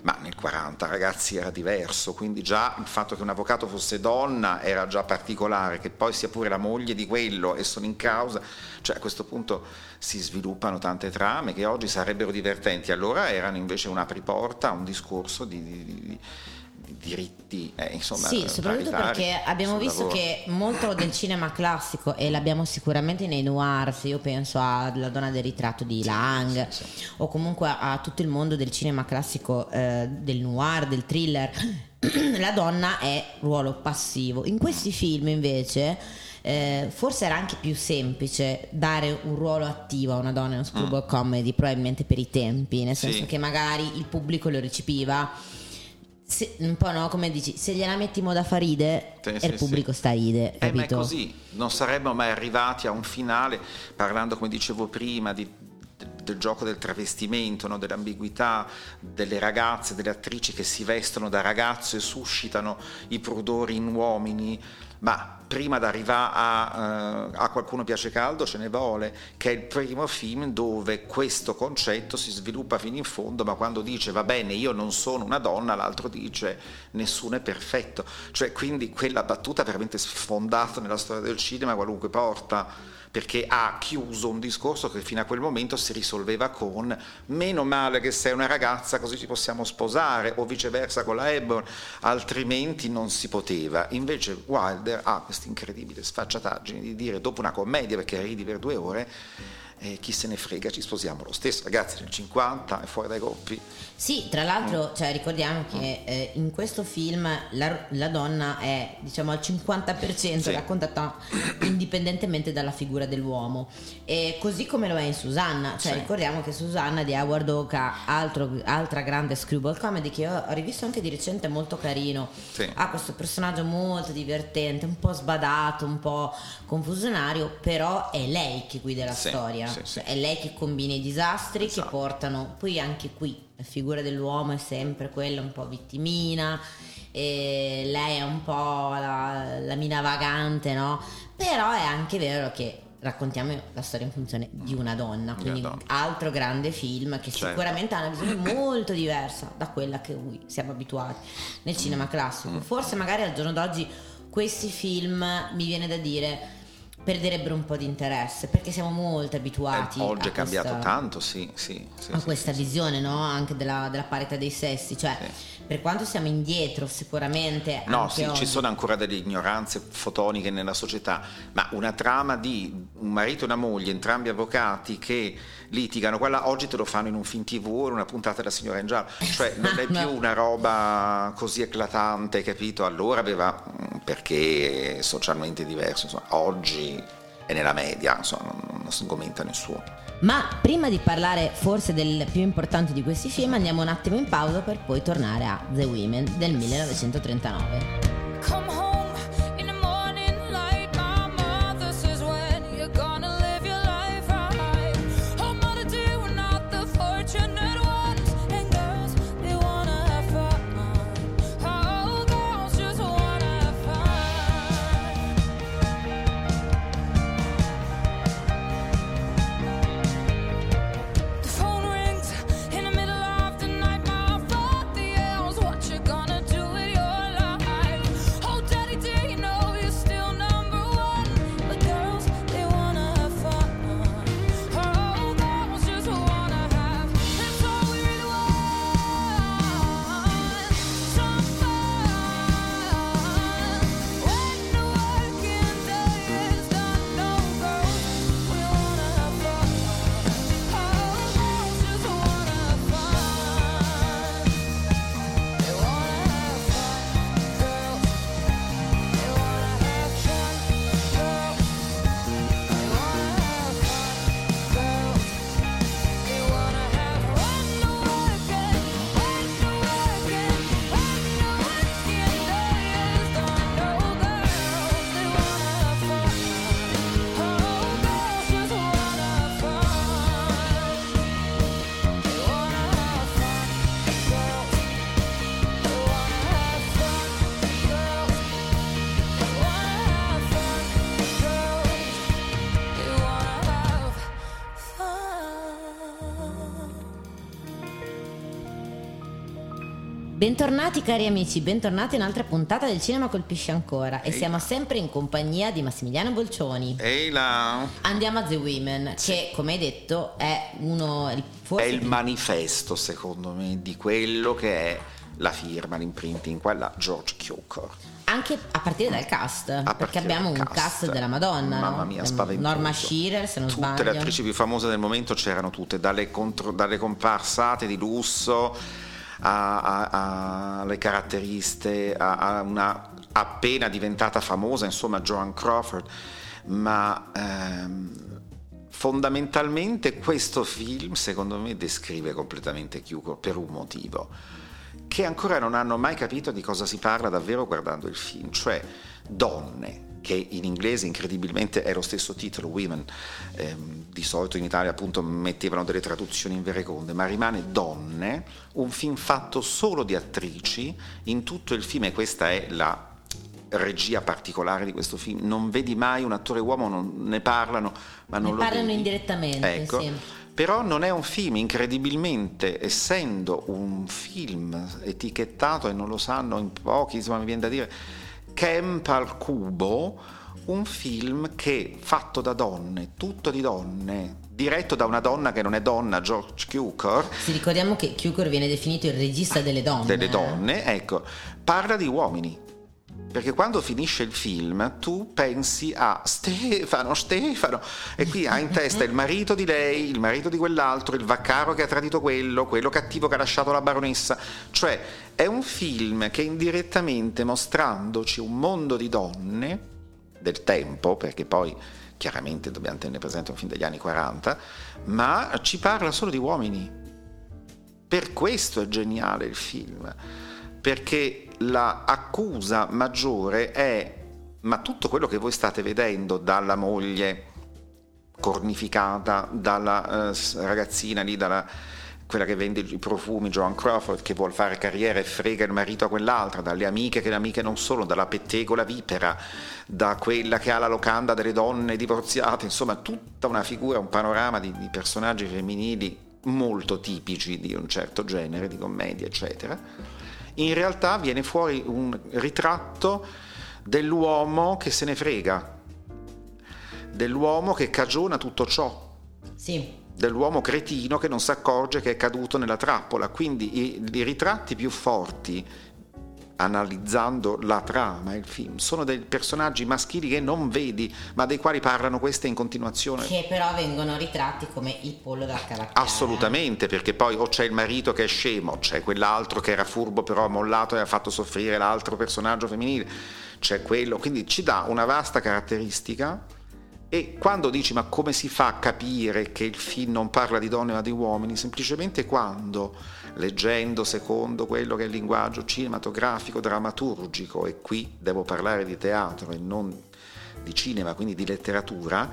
Speaker 4: Ma nel 40 ragazzi era diverso, quindi già il fatto che un avvocato fosse donna era già particolare, che poi sia pure la moglie di quello e sono in causa, cioè a questo punto si sviluppano tante trame che oggi sarebbero divertenti, allora erano invece un apriporta, un discorso di, di- di- di diritti, eh, insomma,
Speaker 3: Sì, soprattutto perché abbiamo visto
Speaker 4: lavoro.
Speaker 3: che molto del cinema classico, e l'abbiamo sicuramente nei noir, se io penso alla donna del ritratto di Lang,
Speaker 4: sì,
Speaker 3: o comunque a tutto il mondo del cinema classico, eh, del noir, del thriller, (clears throat) la donna è ruolo passivo. In questi film invece... eh, forse era anche più semplice dare un ruolo attivo a una donna in uno screwball comedy, probabilmente per i tempi, nel
Speaker 4: Mm. Sì.
Speaker 3: senso che magari il pubblico lo recepiva se- un po' no, come dici, se gliela metti da fa ride
Speaker 4: Sì,
Speaker 3: e
Speaker 4: sì,
Speaker 3: il pubblico
Speaker 4: sì.
Speaker 3: sta ride,
Speaker 4: Eh, ma è così, non saremmo mai arrivati a un finale, parlando come dicevo prima di- de- del gioco del travestimento, no? dell'ambiguità delle ragazze, delle attrici che si vestono da ragazzo e suscitano i pudori in uomini, ma prima di arrivare a, eh, a Qualcuno piace caldo ce ne vuole, che è il primo film dove questo concetto si sviluppa fino in fondo, ma quando dice va bene io non sono una donna, l'altro dice nessuno è perfetto. Cioè quindi quella battuta veramente sfondata nella storia del cinema, qualunque porta perché ha chiuso un discorso che fino a quel momento si risolveva con meno male che sei una ragazza così ci possiamo sposare o viceversa con la Hepburn, altrimenti non si poteva. Invece Wilder ha questa incredibile sfacciataggine di dire dopo una commedia perché ridi per due ore eh, chi se ne frega ci sposiamo lo stesso. Ragazzi nel 50 è fuori dai coppi.
Speaker 3: Sì, tra l'altro cioè, ricordiamo che eh, in questo film la, la donna è diciamo al 50%
Speaker 4: Sì.
Speaker 3: raccontata indipendentemente dalla figura dell'uomo. E così come lo è in Susanna, cioè
Speaker 4: Sì.
Speaker 3: ricordiamo che Susanna di Howard ha altro- altra grande screwball comedy che ho rivisto anche di recente molto carino,
Speaker 4: Sì.
Speaker 3: ha questo personaggio molto divertente, un po' sbadato, un po' confusionario, però è lei che guida la
Speaker 4: Sì,
Speaker 3: storia,
Speaker 4: sì, sì.
Speaker 3: È lei che combina i disastri
Speaker 4: Esatto.
Speaker 3: che portano, poi anche qui la figura dell'uomo è sempre quella un po' vittimina, e lei è un po' la, la mina vagante, no? Però è anche vero che raccontiamo la storia in funzione di una donna,
Speaker 4: Di
Speaker 3: quindi
Speaker 4: una donna.
Speaker 3: altro grande film che
Speaker 4: Certo.
Speaker 3: sicuramente ha una visione molto diversa da quella che cui siamo abituati nel
Speaker 4: Mm.
Speaker 3: cinema classico. Forse magari al giorno d'oggi questi film mi viene da dire perderebbero un po' di interesse perché siamo molto abituati
Speaker 4: Eh, oggi
Speaker 3: a
Speaker 4: è cambiato
Speaker 3: questa-
Speaker 4: tanto sì sì, sì,
Speaker 3: a questa visione no? anche della, della parità dei sessi cioè per quanto siamo indietro sicuramente
Speaker 4: No, sì,
Speaker 3: oggi,
Speaker 4: ci sono ancora delle ignoranze fotoniche nella società, ma una trama di un marito e una moglie, entrambi avvocati, che litigano, quella oggi te lo fanno in un film tv o in una puntata della signora in giallo, cioè (laughs) non è più una roba così eclatante, capito? Allora aveva, mm, perché socialmente diverso, insomma, oggi è nella media, insomma, non, non si commenta nessuno.
Speaker 3: ma prima di parlare forse del più importante di questi film andiamo un attimo in pausa per poi tornare a The Women del 1939 Bentornati cari amici, bentornati in un'altra puntata del Cinema Colpisce Ancora e siamo sempre in compagnia di Massimiliano Bolcioni.
Speaker 4: Ehi là,
Speaker 3: Andiamo a The Women, che come hai detto è uno... il-
Speaker 4: è
Speaker 3: Forse
Speaker 4: il manifesto secondo me di quello che è la firma, l'imprinting, quella George Cukor.
Speaker 3: anche a partire dal cast, perché
Speaker 4: partire
Speaker 3: abbiamo un cast della Madonna.
Speaker 4: Mamma
Speaker 3: no?
Speaker 4: mia,
Speaker 3: Ehm,
Speaker 4: spaventoso.
Speaker 3: Norma Shearer, se non
Speaker 4: Tutte
Speaker 3: sbaglio.
Speaker 4: le attrici più famose del momento c'erano tutte, dalle, contro- dalle comparsate di lusso a- a- a- alle caratteriste, a, a una appena diventata famosa, insomma, Joan Crawford. Ma ehm, fondamentalmente questo film, secondo me, descrive completamente Cukor per un motivo che ancora non hanno mai capito di cosa si parla davvero guardando il film, cioè donne, che in inglese incredibilmente è lo stesso titolo, Women, ehm, di solito in Italia appunto mettevano delle traduzioni in vereconde, ma rimane Donne, un film fatto solo di attrici, in tutto il film e questa è la regia particolare di questo film, non vedi mai un attore uomo, non ne parlano, ma non
Speaker 3: Ne
Speaker 4: lo
Speaker 3: parlano
Speaker 4: vedi.
Speaker 3: indirettamente,
Speaker 4: Ecco.
Speaker 3: sì.
Speaker 4: Però non è un film, incredibilmente, essendo un film etichettato, e non lo sanno in pochi, insomma mi viene da dire, camp al cubo, un film che fatto da donne, tutto di donne, diretto da una donna che non è donna, George Cukor,
Speaker 3: Sì, ricordiamo che Cukor viene definito il regista delle donne.
Speaker 4: delle donne, ecco, parla di uomini. Perché quando finisce il film tu pensi a Stefano, Stefano, e qui ha in testa il marito di lei, il marito di quell'altro, il vaccaro che ha tradito quello, quello cattivo che ha lasciato la baronessa. Cioè è un film che indirettamente mostrandoci un mondo di donne del tempo, perché poi chiaramente dobbiamo tenere presente un film degli anni 40, ma ci parla solo di uomini. Per questo è geniale il film, perché la accusa maggiore è ma tutto quello che voi state vedendo dalla moglie cornificata, dalla eh, ragazzina lì, dalla quella che vende i profumi, Joan Crawford, che vuole fare carriera e frega il marito a quell'altra, dalle amiche che le amiche non sono, dalla pettegola vipera, da quella che ha la locanda delle donne divorziate, insomma tutta una figura, un panorama di, di personaggi femminili molto tipici di un certo genere, di commedia, eccetera. In realtà viene fuori un ritratto dell'uomo che se ne frega, dell'uomo che cagiona tutto ciò,
Speaker 3: Sì,
Speaker 4: dell'uomo cretino che non si accorge che è caduto nella trappola. Quindi i, i ritratti più forti, analizzando la trama e il film, sono dei personaggi maschili che non vedi, ma dei quali parlano queste in continuazione.
Speaker 3: che però vengono ritratti come il pollo da caractere.
Speaker 4: Assolutamente, perché poi o c'è il marito che è scemo, c'è quell'altro che era furbo però ha mollato e ha fatto soffrire l'altro personaggio femminile, c'è quello, quindi ci dà una vasta caratteristica e quando dici ma come si fa a capire che il film non parla di donne ma di uomini? Semplicemente quando, leggendo secondo quello che è il linguaggio cinematografico, drammaturgico, e qui devo parlare di teatro e non di cinema, quindi di letteratura,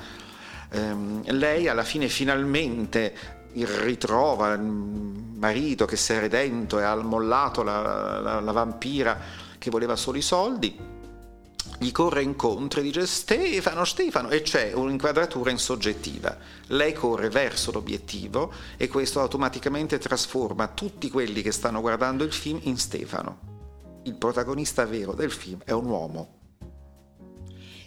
Speaker 4: ehm, lei alla fine finalmente ritrova il marito che si è redento e ha mollato la, la- la vampira che voleva solo i soldi, gli corre incontro e dice Stefano, Stefano, e c'è un'inquadratura in soggettiva. Lei corre verso l'obiettivo e questo automaticamente trasforma tutti quelli che stanno guardando il film in Stefano. Il protagonista vero del film è un uomo.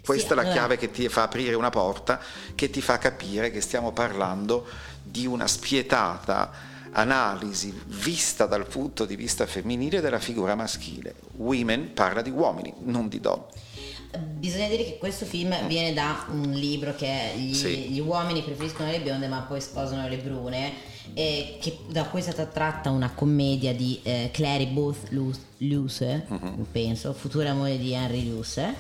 Speaker 4: Questa è la
Speaker 3: allora-
Speaker 4: chiave che ti fa aprire una porta, che ti fa capire che stiamo parlando di una spietata analisi vista dal punto di vista femminile della figura maschile. Women parla di uomini, non di donne.
Speaker 3: Bisogna dire che questo film viene da un libro che Gli,
Speaker 4: Sì.
Speaker 3: gli uomini preferiscono le bionde ma poi sposano le brune, e che- da cui è stata tratta una commedia di eh, Clary Booth Lu- Luce,
Speaker 4: Mhm.
Speaker 3: penso, futura moglie di Henry Luce,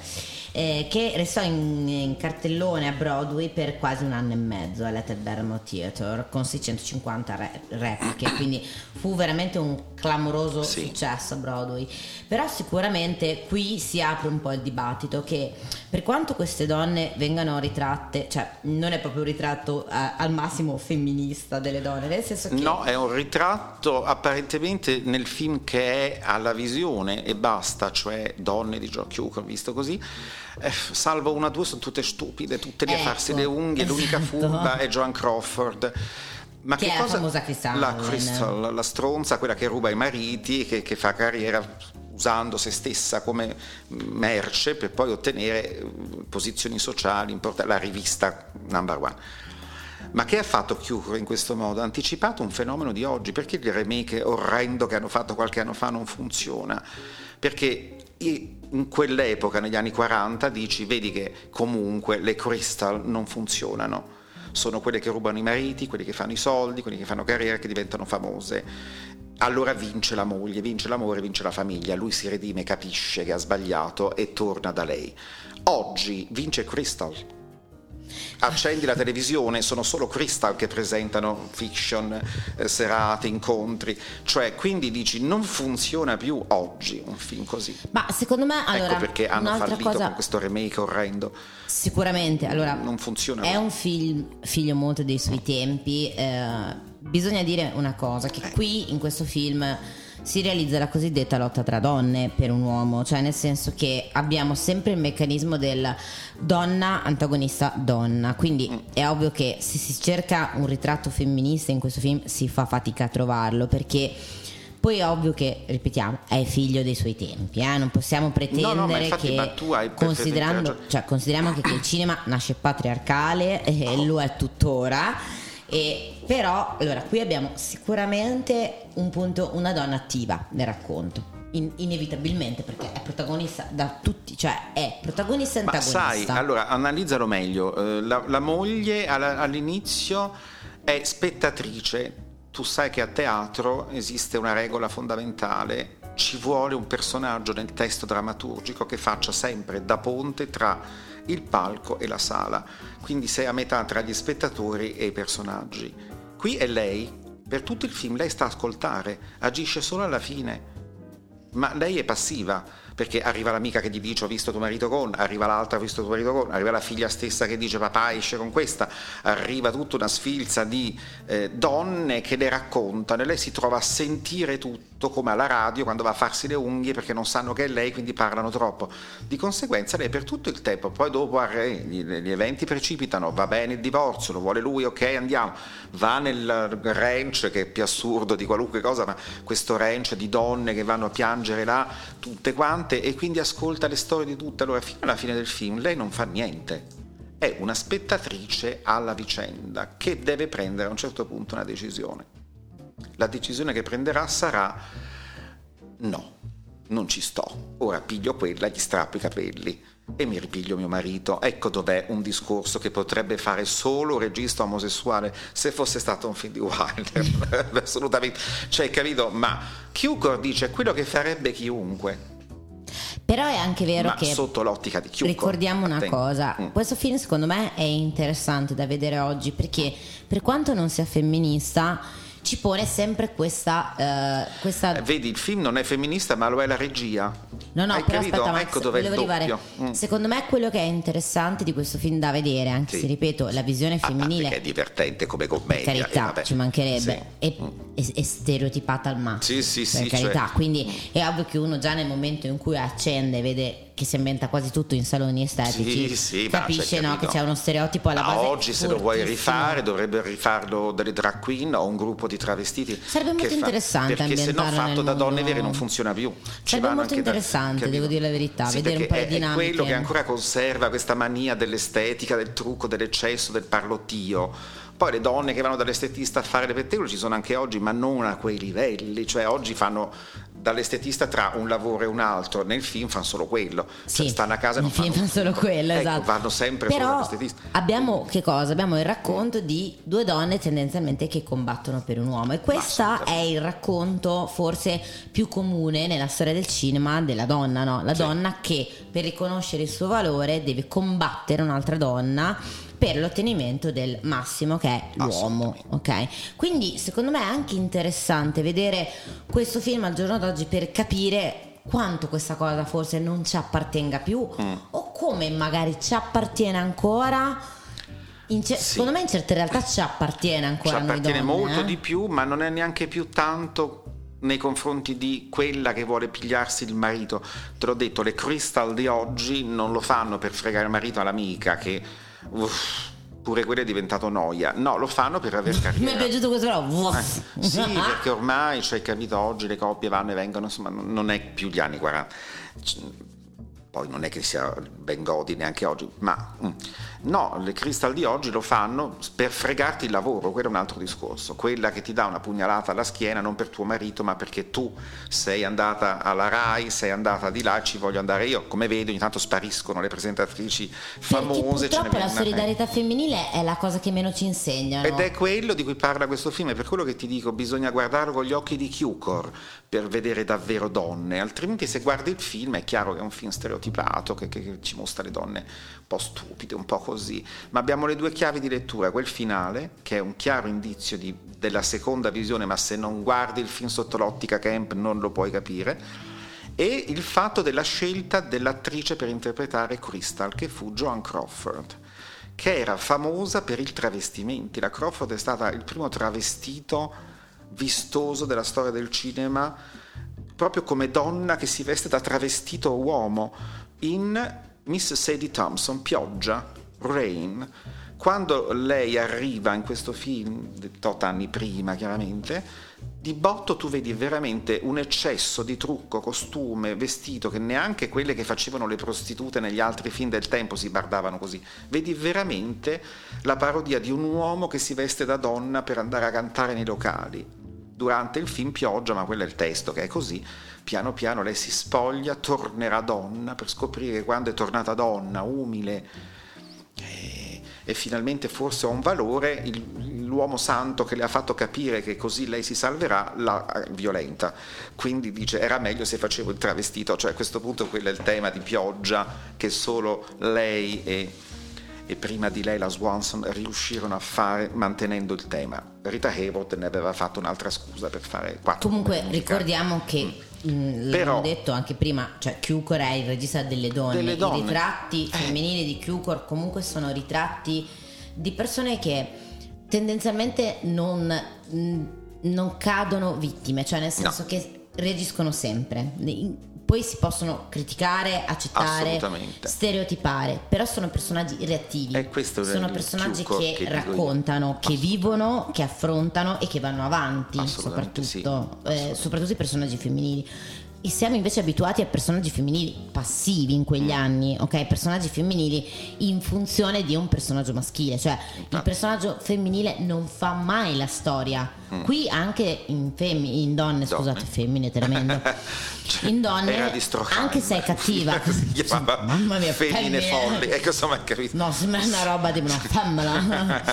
Speaker 3: eh, che restò in, in cartellone a Broadway per quasi un anno e mezzo all'Ethelbermo Theatre con 650 re- repliche, (clears throat) quindi fu veramente un clamoroso
Speaker 4: Sì.
Speaker 3: successo a Broadway. Però sicuramente qui si apre un po' il dibattito che per quanto queste donne vengano ritratte, cioè non è proprio un ritratto eh, al massimo femminista delle donne, nel senso che
Speaker 4: No, è un ritratto apparentemente nel film che è alla visione e basta, cioè donne di Joe Cukor, visto così. Eh, salvo una o due sono tutte stupide, tutte lì a
Speaker 3: Ecco,
Speaker 4: farsi le unghie, l'unica
Speaker 3: esatto.
Speaker 4: furba è Joan Crawford. Ma
Speaker 3: Che
Speaker 4: che
Speaker 3: è la
Speaker 4: cosa?
Speaker 3: famosa Crystal
Speaker 4: La. Crystal, la stronza, quella che ruba i mariti che, che fa carriera usando se stessa come merce per poi ottenere eh, posizioni sociali importanti, la rivista number one. Ma che ha fatto Cure in questo modo? Ha anticipato un fenomeno di oggi. Perché il remake orrendo che hanno fatto qualche anno fa non funziona? Perché in quell'epoca, negli anni 40, dici, vedi che comunque le Crystal non funzionano. Sono quelle che rubano i mariti, quelli che fanno i soldi, quelli che fanno carriera, che diventano famose. Allora vince la moglie, vince l'amore, vince la famiglia. Lui si redime, capisce che ha sbagliato e torna da lei. Oggi vince Crystal. Accendi la televisione, sono solo Crystal che presentano fiction, eh, serate, incontri, cioè quindi dici non funziona più oggi un film così.
Speaker 3: Ma secondo me, allora,
Speaker 4: ecco perché hanno fallito
Speaker 3: cosa,
Speaker 4: con questo remake orrendo.
Speaker 3: sicuramente, allora,
Speaker 4: Non funziona
Speaker 3: È
Speaker 4: più.
Speaker 3: un film, figlio molto dei suoi tempi. eh, bisogna dire una cosa:
Speaker 4: Eh.
Speaker 3: che qui in questo film si realizza la cosiddetta lotta tra donne per un uomo, cioè nel senso che abbiamo sempre il meccanismo del donna antagonista donna. Quindi è ovvio che se si cerca un ritratto femminista in questo film si fa fatica a trovarlo perché. Poi è ovvio che, ripetiamo, è figlio dei suoi tempi, eh? non possiamo pretendere
Speaker 4: No, no, ma infatti,
Speaker 3: che considerando, cioè, consideriamo anche che il cinema nasce patriarcale e
Speaker 4: Oh.
Speaker 3: lo è tuttora. E però, allora, qui abbiamo sicuramente un punto, una donna attiva nel racconto. In- inevitabilmente perché è protagonista da tutti, cioè è protagonista e
Speaker 4: Ma
Speaker 3: antagonista.
Speaker 4: sai, allora analizzalo meglio. Eh, La, la moglie all'inizio è spettatrice. Tu sai che a teatro esiste una regola fondamentale. Ci vuole un personaggio nel testo drammaturgico che faccia sempre da ponte tra il palco e la sala. Quindi sei a metà tra gli spettatori e i personaggi. Qui è lei, per tutto il film lei sta a ascoltare, agisce solo alla fine. Ma lei è passiva, perché arriva l'amica che gli dice ho visto tuo marito con, arriva l'altra ho visto tuo marito con, arriva la figlia stessa che dice papà esce con questa, arriva tutta una sfilza di eh, donne che le raccontano e lei si trova a sentire tutto come alla radio quando va a farsi le unghie perché non sanno che è lei, quindi parlano troppo. Di conseguenza lei per tutto il tempo, poi dopo gli, gli eventi precipitano, va bene il divorzio, lo vuole lui, ok andiamo, va nel ranch che è più assurdo di qualunque cosa, ma questo ranch di donne che vanno a piangere là, tutte quante, e quindi ascolta le storie di tutte. Allora, fino alla fine del film, lei non fa niente. È una spettatrice alla vicenda che deve prendere a un certo punto una decisione. La decisione che prenderà sarà no, non ci sto. Ora piglio quella, gli strappo i capelli e mi ripiglio mio marito. Ecco dov'è un discorso che potrebbe fare solo un regista omosessuale se fosse stato un film di Wilder. (laughs) Assolutamente. Cioè, capito? Ma Cukor dice quello che farebbe chiunque.
Speaker 3: Però è anche vero
Speaker 4: ma
Speaker 3: che
Speaker 4: sotto l'ottica di Cukor.
Speaker 3: Ricordiamo una
Speaker 4: Attenti.
Speaker 3: cosa,
Speaker 4: Mm.
Speaker 3: questo film secondo me è interessante da vedere oggi perché per quanto non sia femminista ci pone sempre questa... eh, questa
Speaker 4: Eh, Vedi, il film non è femminista, ma lo è la regia.
Speaker 3: No, no,
Speaker 4: Hai
Speaker 3: però
Speaker 4: capito?
Speaker 3: aspetta,
Speaker 4: ecco
Speaker 3: se-
Speaker 4: dove è il
Speaker 3: volevo arrivare.
Speaker 4: Mm.
Speaker 3: Secondo me quello che è interessante di questo film da vedere, anche
Speaker 4: Sì.
Speaker 3: se ripeto, la visione
Speaker 4: A parte
Speaker 3: femminile
Speaker 4: che è divertente come commedia.
Speaker 3: per carità,
Speaker 4: eh,
Speaker 3: ci mancherebbe,
Speaker 4: Sì.
Speaker 3: è, è- è stereotipata al massimo.
Speaker 4: Sì, sì,
Speaker 3: per
Speaker 4: sì,
Speaker 3: carità.
Speaker 4: cioè-
Speaker 3: Quindi è ovvio che uno già nel momento in cui accende, vede che si inventa quasi tutto in saloni estetici,
Speaker 4: Sì, sì,
Speaker 3: capisce
Speaker 4: c'è
Speaker 3: no, che c'è uno stereotipo alla
Speaker 4: Ma
Speaker 3: base.
Speaker 4: oggi se lo vuoi rifare dovrebbe rifarlo delle drag queen o un gruppo di travestiti.
Speaker 3: Sarebbe molto
Speaker 4: fa-
Speaker 3: interessante
Speaker 4: Perché se no fatto da donne vere non funziona più. Ci
Speaker 3: Sarebbe molto
Speaker 4: anche da-
Speaker 3: interessante,
Speaker 4: capito?
Speaker 3: devo dire la verità,
Speaker 4: Sì,
Speaker 3: vedere un po' le
Speaker 4: è- È
Speaker 3: dinamiche.
Speaker 4: quello che ancora conserva questa mania dell'estetica, del trucco, dell'eccesso, del parlottio. Poi le donne che vanno dall'estetista a fare le pettegole ci sono anche oggi, ma non a quei livelli. Cioè oggi fanno dall'estetista tra un lavoro e un altro. Nel film fanno solo quello. Cioè
Speaker 3: Sì,
Speaker 4: stanno a casa e non fanno
Speaker 3: fanno solo quello,
Speaker 4: Ecco,
Speaker 3: esatto.
Speaker 4: vanno sempre solo
Speaker 3: Però
Speaker 4: dall'estetista.
Speaker 3: abbiamo che cosa? Abbiamo il racconto di due donne tendenzialmente che combattono per un uomo e questo
Speaker 4: assolutamente.
Speaker 3: è il racconto forse più comune nella storia del cinema della donna, no? La
Speaker 4: Sì.
Speaker 3: donna che per riconoscere il suo valore deve combattere un'altra donna per l'ottenimento del massimo che è l'uomo, ok? Quindi secondo me è anche interessante vedere questo film al giorno d'oggi per capire quanto questa cosa forse non ci appartenga più
Speaker 4: Mm.
Speaker 3: o come magari ci appartiene ancora. Ce-
Speaker 4: Sì.
Speaker 3: Secondo me in certe realtà ci appartiene
Speaker 4: ci
Speaker 3: ancora noi
Speaker 4: appartiene
Speaker 3: donne,
Speaker 4: molto
Speaker 3: eh.
Speaker 4: di più, ma non è neanche più tanto nei confronti di quella che vuole pigliarsi il marito. Te l'ho detto, le crystal di oggi non lo fanno per fregare il marito all'amica che uff, pure quello è diventato noia. No, lo fanno per aver (laughs)
Speaker 3: Mi è
Speaker 4: carriera.
Speaker 3: piaciuto questo però.
Speaker 4: Eh, sì, (laughs) perché ormai, cioè, capito, oggi le coppie vanno e vengono, insomma, non non è più gli anni 40. Poi non è che sia ben godi neanche oggi, ma mm. no, le Crystal di oggi lo fanno per fregarti il lavoro, quello è un altro discorso. Quella che ti dà una pugnalata alla schiena non per tuo marito, ma perché tu sei andata alla RAI, sei andata di là, ci voglio andare io. Come vedi, ogni tanto spariscono le presentatrici famose.
Speaker 3: Perché purtroppo la solidarietà femminile è la cosa che meno ci insegnano.
Speaker 4: ed è quello di cui parla questo film, è per quello che ti dico, bisogna guardarlo con gli occhi di Cukor per vedere davvero donne, altrimenti se guardi il film è chiaro che è un film stereotipato, che, che- ci mostra le donne un po' stupide, un po' così, ma abbiamo le due chiavi di lettura, quel finale, che è un chiaro indizio di- della seconda visione, ma se non guardi il film sotto l'ottica camp non lo puoi capire, e il fatto della scelta dell'attrice per interpretare Crystal, che fu Joan Crawford che era famosa per il travestimenti. La Crawford è stata il primo travestito vistoso della storia del cinema, proprio come donna che si veste da travestito uomo in Miss Sadie Thompson, Pioggia, Rain. Quando lei arriva in questo film, tot anni prima chiaramente, di botto tu vedi veramente un eccesso di trucco, costume, vestito che neanche quelle che facevano le prostitute negli altri film del tempo si bardavano così. Vedi veramente la parodia di un uomo che si veste da donna per andare a cantare nei locali. Durante il film Pioggia, ma quello è il testo che è così, piano piano lei si spoglia, tornerà donna per scoprire quando è tornata donna, umile, e, e finalmente forse ha un valore, il- l'uomo santo che le ha fatto capire che così lei si salverà, la eh, violenta. Quindi dice era meglio se facevo il travestito, cioè a questo punto quello è il tema di pioggia che solo lei e, e prima di lei la Swanson riuscirono a fare mantenendo il tema. Rita Hayworth ne aveva fatto un'altra scusa per fare quattro
Speaker 3: Comunque ricordiamo che
Speaker 4: Però-
Speaker 3: l'abbiamo detto anche prima, cioè Cukor è il regista delle donne.
Speaker 4: Delle donne.
Speaker 3: I ritratti
Speaker 4: Eh.
Speaker 3: femminili di Cukor comunque sono ritratti di persone che tendenzialmente non, mh, non cadono vittime, cioè nel senso che reagiscono sempre. Poi si possono criticare, accettare, stereotipare, però sono personaggi reattivi.
Speaker 4: E
Speaker 3: sono personaggi che,
Speaker 4: che
Speaker 3: raccontano, che vivono, che affrontano e che vanno avanti, soprattutto,
Speaker 4: sì,
Speaker 3: eh, soprattutto i personaggi femminili. E siamo invece abituati a personaggi femminili passivi in quegli
Speaker 4: Mm.
Speaker 3: anni, ok? Personaggi femminili in funzione di un personaggio maschile, cioè il personaggio femminile non fa mai la storia. Qui anche in, femmi- in donne,
Speaker 4: Mm. Donne.
Speaker 3: scusate, femmine, tremendo. (laughs)
Speaker 4: Cioè,
Speaker 3: In donne, anche se è cattiva, (laughs)
Speaker 4: chiamava (laughs)
Speaker 3: mamma mia,
Speaker 4: Femmine
Speaker 3: femmine.
Speaker 4: folli. Ecco, insomma, capito?
Speaker 3: No, sembra una roba di una femmina.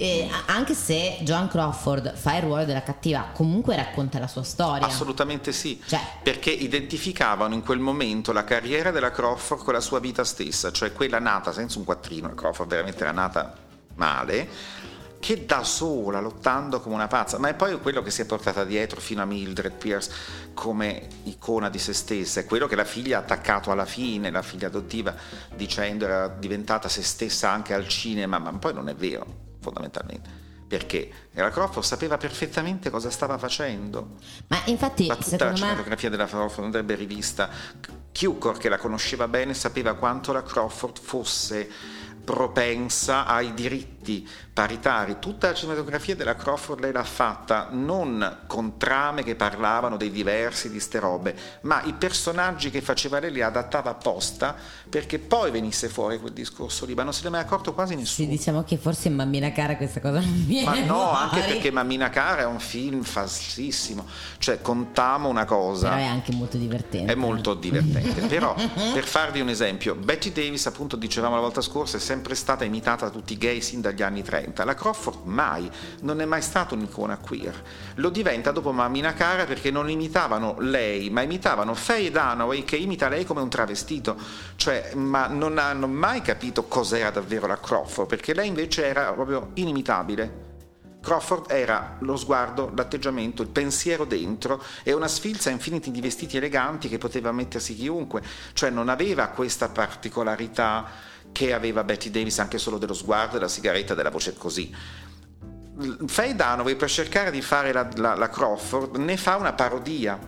Speaker 3: E anche se Joan Crawford fa il ruolo della cattiva, comunque racconta la sua storia.
Speaker 4: Assolutamente sì,
Speaker 3: Cioè-
Speaker 4: perché identificavano in quel momento la carriera della Crawford con la sua vita stessa, cioè quella nata senza un quattrino, la Crawford veramente era nata male, che da sola, lottando come una pazza, ma è poi quello che si è portata dietro fino a Mildred Pierce come icona di se stessa, è quello che la figlia ha attaccato alla fine, la figlia adottiva, dicendo era diventata se stessa anche al cinema, ma poi non è vero, fondamentalmente. Perché la Crawford sapeva perfettamente cosa stava facendo,
Speaker 3: Ma infatti,
Speaker 4: ma tutta la
Speaker 3: secondo me,
Speaker 4: cinematografia della Crawford andrebbe rivista. Cukor, che la conosceva bene, sapeva quanto la Crawford fosse propensa ai diritti paritari. Tutta la cinematografia della Crawford lei l'ha fatta non con trame che parlavano dei diversi di ste robe, ma i personaggi che faceva lei li adattava apposta perché poi venisse fuori quel discorso lì, ma non se ne è mai accorto quasi
Speaker 3: sì,
Speaker 4: nessuno.
Speaker 3: diciamo che forse in Bambina Cara questa cosa non viene
Speaker 4: Ma no, anche
Speaker 3: fuori.
Speaker 4: perché Mammina Cara è un film falsissimo. Cioè, contiamo una cosa.
Speaker 3: Però è anche molto divertente.
Speaker 4: È molto divertente, (laughs) però per farvi un esempio, Betty Davis, appunto dicevamo la volta scorsa, è sempre stata imitata da tutti i gay sin dagli anni 30. La Crawford mai, non è mai stata un'icona queer. Lo diventa dopo Mammina Cara perché non imitavano lei, ma imitavano Faye Dunaway che imita lei come un travestito. Cioè, ma non hanno mai capito cos'era davvero la Crawford, perché lei invece era proprio inimitabile. Crawford era lo sguardo, l'atteggiamento, il pensiero dentro e una sfilza infiniti di vestiti eleganti che poteva mettersi chiunque, cioè non aveva questa particolarità che aveva Betty Davis anche solo dello sguardo, della sigaretta, della voce così. Faye Dunaway per cercare di fare la, la- la Crawford ne fa una parodia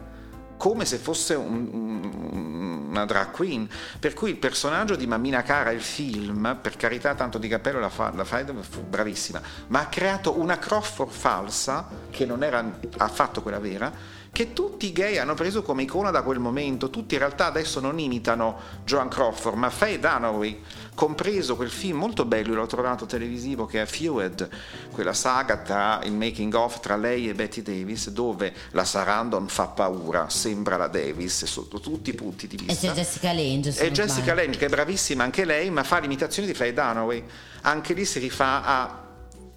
Speaker 4: come se fosse un, un- una drag queen, per cui il personaggio di Mammina Cara, il film, per carità tanto di cappello la fa, la fa fu bravissima, ma ha creato una Crawford falsa, che non era affatto quella vera, che tutti i gay hanno preso come icona da quel momento, tutti in realtà adesso non imitano Joan Crawford, ma Faye Dunaway, compreso quel film molto bello, l'ho trovato televisivo, che è Feud, quella saga tra il making of tra lei e Betty Davis, dove la Sarandon fa paura, sembra la Davis sotto tutti i punti di
Speaker 3: E
Speaker 4: vista.
Speaker 3: c'è Jessica Lange.
Speaker 4: E Jessica. Lange, che è bravissima anche lei, ma fa l'imitazione di Faye Dunaway. Anche lì si rifà a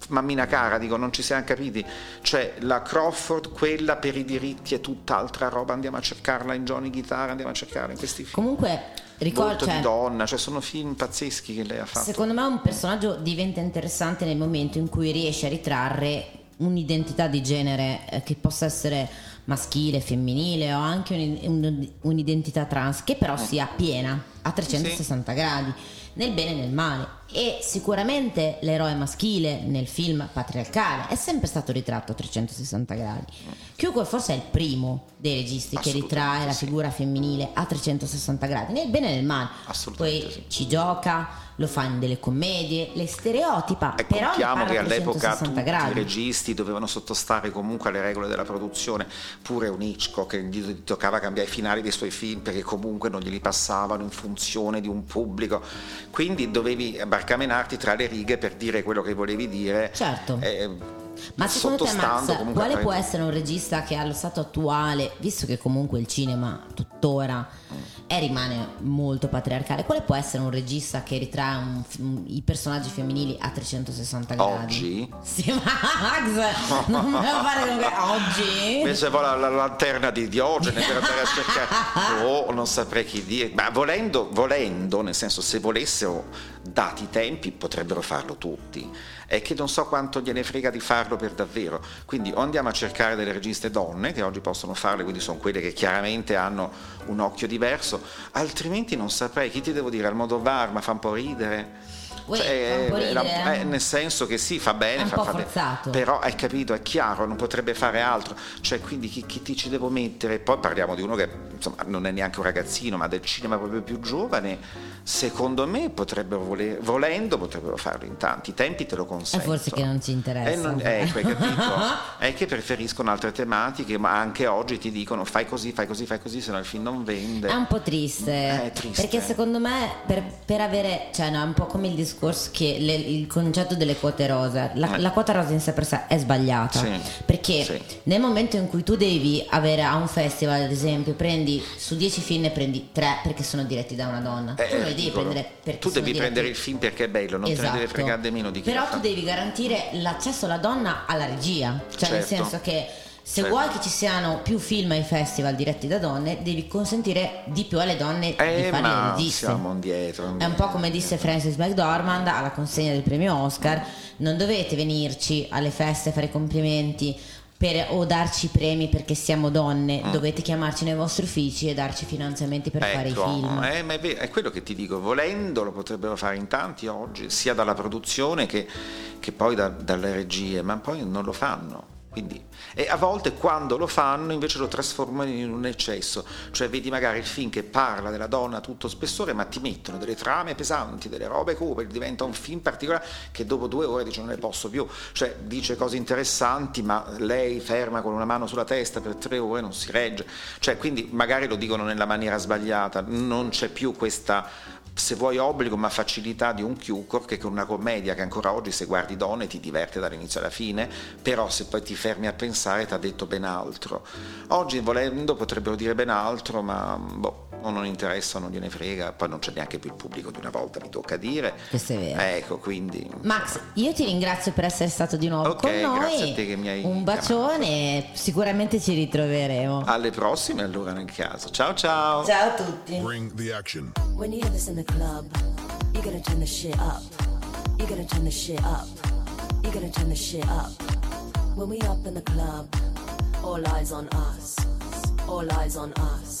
Speaker 4: Mammina cara, dico, non ci siamo capiti. Cioè, la Crawford, quella per i diritti è tutt'altra roba. Andiamo a cercarla in Johnny Guitar, andiamo a cercarla in questi film.
Speaker 3: Comunque, ricordo, cioè,
Speaker 4: di donna, cioè sono film pazzeschi che lei ha fatto.
Speaker 3: secondo me un personaggio diventa interessante nel momento in cui riesce a ritrarre un'identità di genere eh, che possa essere maschile, femminile o anche un- un- un'identità trans che però sia piena a 360 gradi nel bene e nel male e sicuramente l'eroe maschile nel film patriarcale è sempre stato ritratto a 360 gradi. Cukor forse è il primo dei registi che ritrae la figura femminile a 360 gradi nel bene e nel male.
Speaker 4: Assolutamente
Speaker 3: poi
Speaker 4: sì.
Speaker 3: ci gioca lo fa in delle commedie le stereotipa
Speaker 4: E
Speaker 3: però parla
Speaker 4: che all'epoca
Speaker 3: 360
Speaker 4: tutti i
Speaker 3: gradi.
Speaker 4: registi dovevano sottostare comunque alle regole della produzione, pure un Hitchcock che gli toccava cambiare i finali dei suoi film perché comunque non glieli passavano in funzione di un pubblico, quindi dovevi barcamenarti tra le righe per dire quello che volevi dire.
Speaker 3: Certo.
Speaker 4: eh,
Speaker 3: Ma secondo te Max, quale può essere un regista che allo stato attuale, visto che comunque il cinema tuttora è, rimane molto patriarcale, quale può essere un regista che ritrae un- un- i personaggi femminili a 360 gradi?
Speaker 4: Oggi? (laughs)
Speaker 3: Sì, ma Max, non me lo fare con que- oggi?
Speaker 4: Invece va la, la lanterna di Diogene per andare a cercare, (laughs) oh, non saprei chi dire, ma volendo, volendo, nel senso se volessero dati i tempi potrebbero farlo tutti, è che non so quanto gliene frega di farlo per davvero, quindi o andiamo a cercare delle registe donne che oggi possono farle, quindi sono quelle che chiaramente hanno un occhio diverso, altrimenti non saprei, chi ti devo dire, al modo VAR, ma fa un po' ridere.
Speaker 3: Uè,
Speaker 4: Cioè,
Speaker 3: un po'
Speaker 4: eh, la-
Speaker 3: ridere, eh?
Speaker 4: eh, nel senso che sì, fa bene, fa, fa bene, però hai capito, è chiaro, non potrebbe fare altro. Cioè, quindi chi, chi ti ci devo mettere? Poi parliamo di uno che insomma, non è neanche un ragazzino, ma del cinema proprio più giovane. Secondo me potrebbero voler- volendo, potrebbero farlo in tanti. I tempi te lo consentono.
Speaker 3: forse che non ci interessa.
Speaker 4: Eh, non- capito? (laughs) è che preferiscono altre tematiche, ma anche oggi ti dicono fai così, fai così, fai così, se no il film non vende.
Speaker 3: È un po' triste,
Speaker 4: Eh, È triste.
Speaker 3: perché secondo me per, per avere, cioè no, è un po' come il discorso che le- il concetto delle quote rosa, la,
Speaker 4: Eh.
Speaker 3: la quota rosa in sé per sé è sbagliata,
Speaker 4: Sì.
Speaker 3: perché
Speaker 4: Sì.
Speaker 3: nel momento in cui tu devi avere a un festival ad esempio, prendi su 10 film ne prendi 3 perché sono diretti da una donna,
Speaker 4: Eh,
Speaker 3: tu non li devi prendere perché
Speaker 4: Tu devi
Speaker 3: diretti-
Speaker 4: prendere il film perché è bello, non te ne deve
Speaker 3: Esatto.
Speaker 4: fregare nemmeno di chi
Speaker 3: Però tu devi garantire l'accesso alla donna alla regia, cioè nel
Speaker 4: Certo.
Speaker 3: senso che se
Speaker 4: Certo.
Speaker 3: vuoi che ci siano più film ai festival diretti da donne, devi consentire di più alle donne di
Speaker 4: Eh,
Speaker 3: fare le registe.
Speaker 4: siamo indietro.
Speaker 3: È un po' come disse Francis McDormand alla consegna del premio Oscar, non dovete venirci alle feste a fare complimenti per- o darci premi perché siamo donne,
Speaker 4: Mm.
Speaker 3: dovete chiamarci nei vostri uffici e darci finanziamenti per fare i
Speaker 4: Ecco,
Speaker 3: film.
Speaker 4: eh, ma è, vero, è quello che ti dico, volendo lo potrebbero fare in tanti oggi, sia dalla produzione che, che poi da- dalle regie, ma poi non lo fanno. Quindi, e a volte quando lo fanno invece lo trasformano in un eccesso, cioè vedi magari il film che parla della donna tutto spessore, ma ti mettono delle trame pesanti, delle robe cupe, diventa un film particolare che dopo due ore dice non ne posso più, cioè dice cose interessanti, ma lei ferma con una mano sulla testa per tre ore non si regge, cioè quindi magari lo dicono nella maniera sbagliata, non c'è più questa se vuoi obbligo ma facilità di un Cukor che con una commedia che ancora oggi se guardi donne ti diverte dall'inizio alla fine però se poi ti fermi a pensare ti ha detto ben altro. Oggi volendo potrebbero dire ben altro ma boh, o non interessa o non gliene frega poi non c'è neanche più il pubblico di una volta mi tocca dire
Speaker 3: Questo è vero.
Speaker 4: ecco quindi
Speaker 3: Max, io ti ringrazio per essere stato di nuovo
Speaker 4: Ok,
Speaker 3: con noi.
Speaker 4: grazie a te che mi hai
Speaker 3: Un bacione, sicuramente ci ritroveremo.
Speaker 4: alle prossime allora nel caso ciao ciao
Speaker 3: Ciao a tutti.
Speaker 6: Bring the action.
Speaker 7: When you this in the club, you gotta turn the shit up. You gotta turn the shit up. You gotta turn the shit up. When we up in the club, all eyes on us. All eyes on us.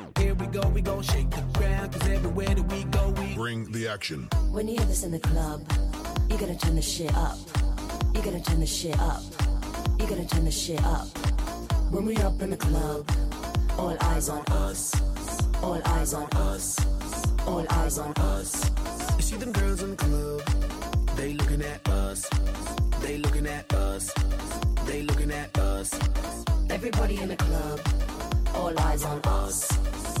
Speaker 6: Here we go, we gon' shake the ground. Cause everywhere that we go, we
Speaker 5: Bring the Action.
Speaker 7: When you hear this in the club, you gotta turn the shit up. You gotta turn the shit up. You gotta turn the shit up. When we up in the club, all eyes on us. All eyes on us. All eyes on us.
Speaker 6: You see them girls in the club, they looking at us. They looking at us. They looking at us.
Speaker 7: Everybody in the club, all eyes on us.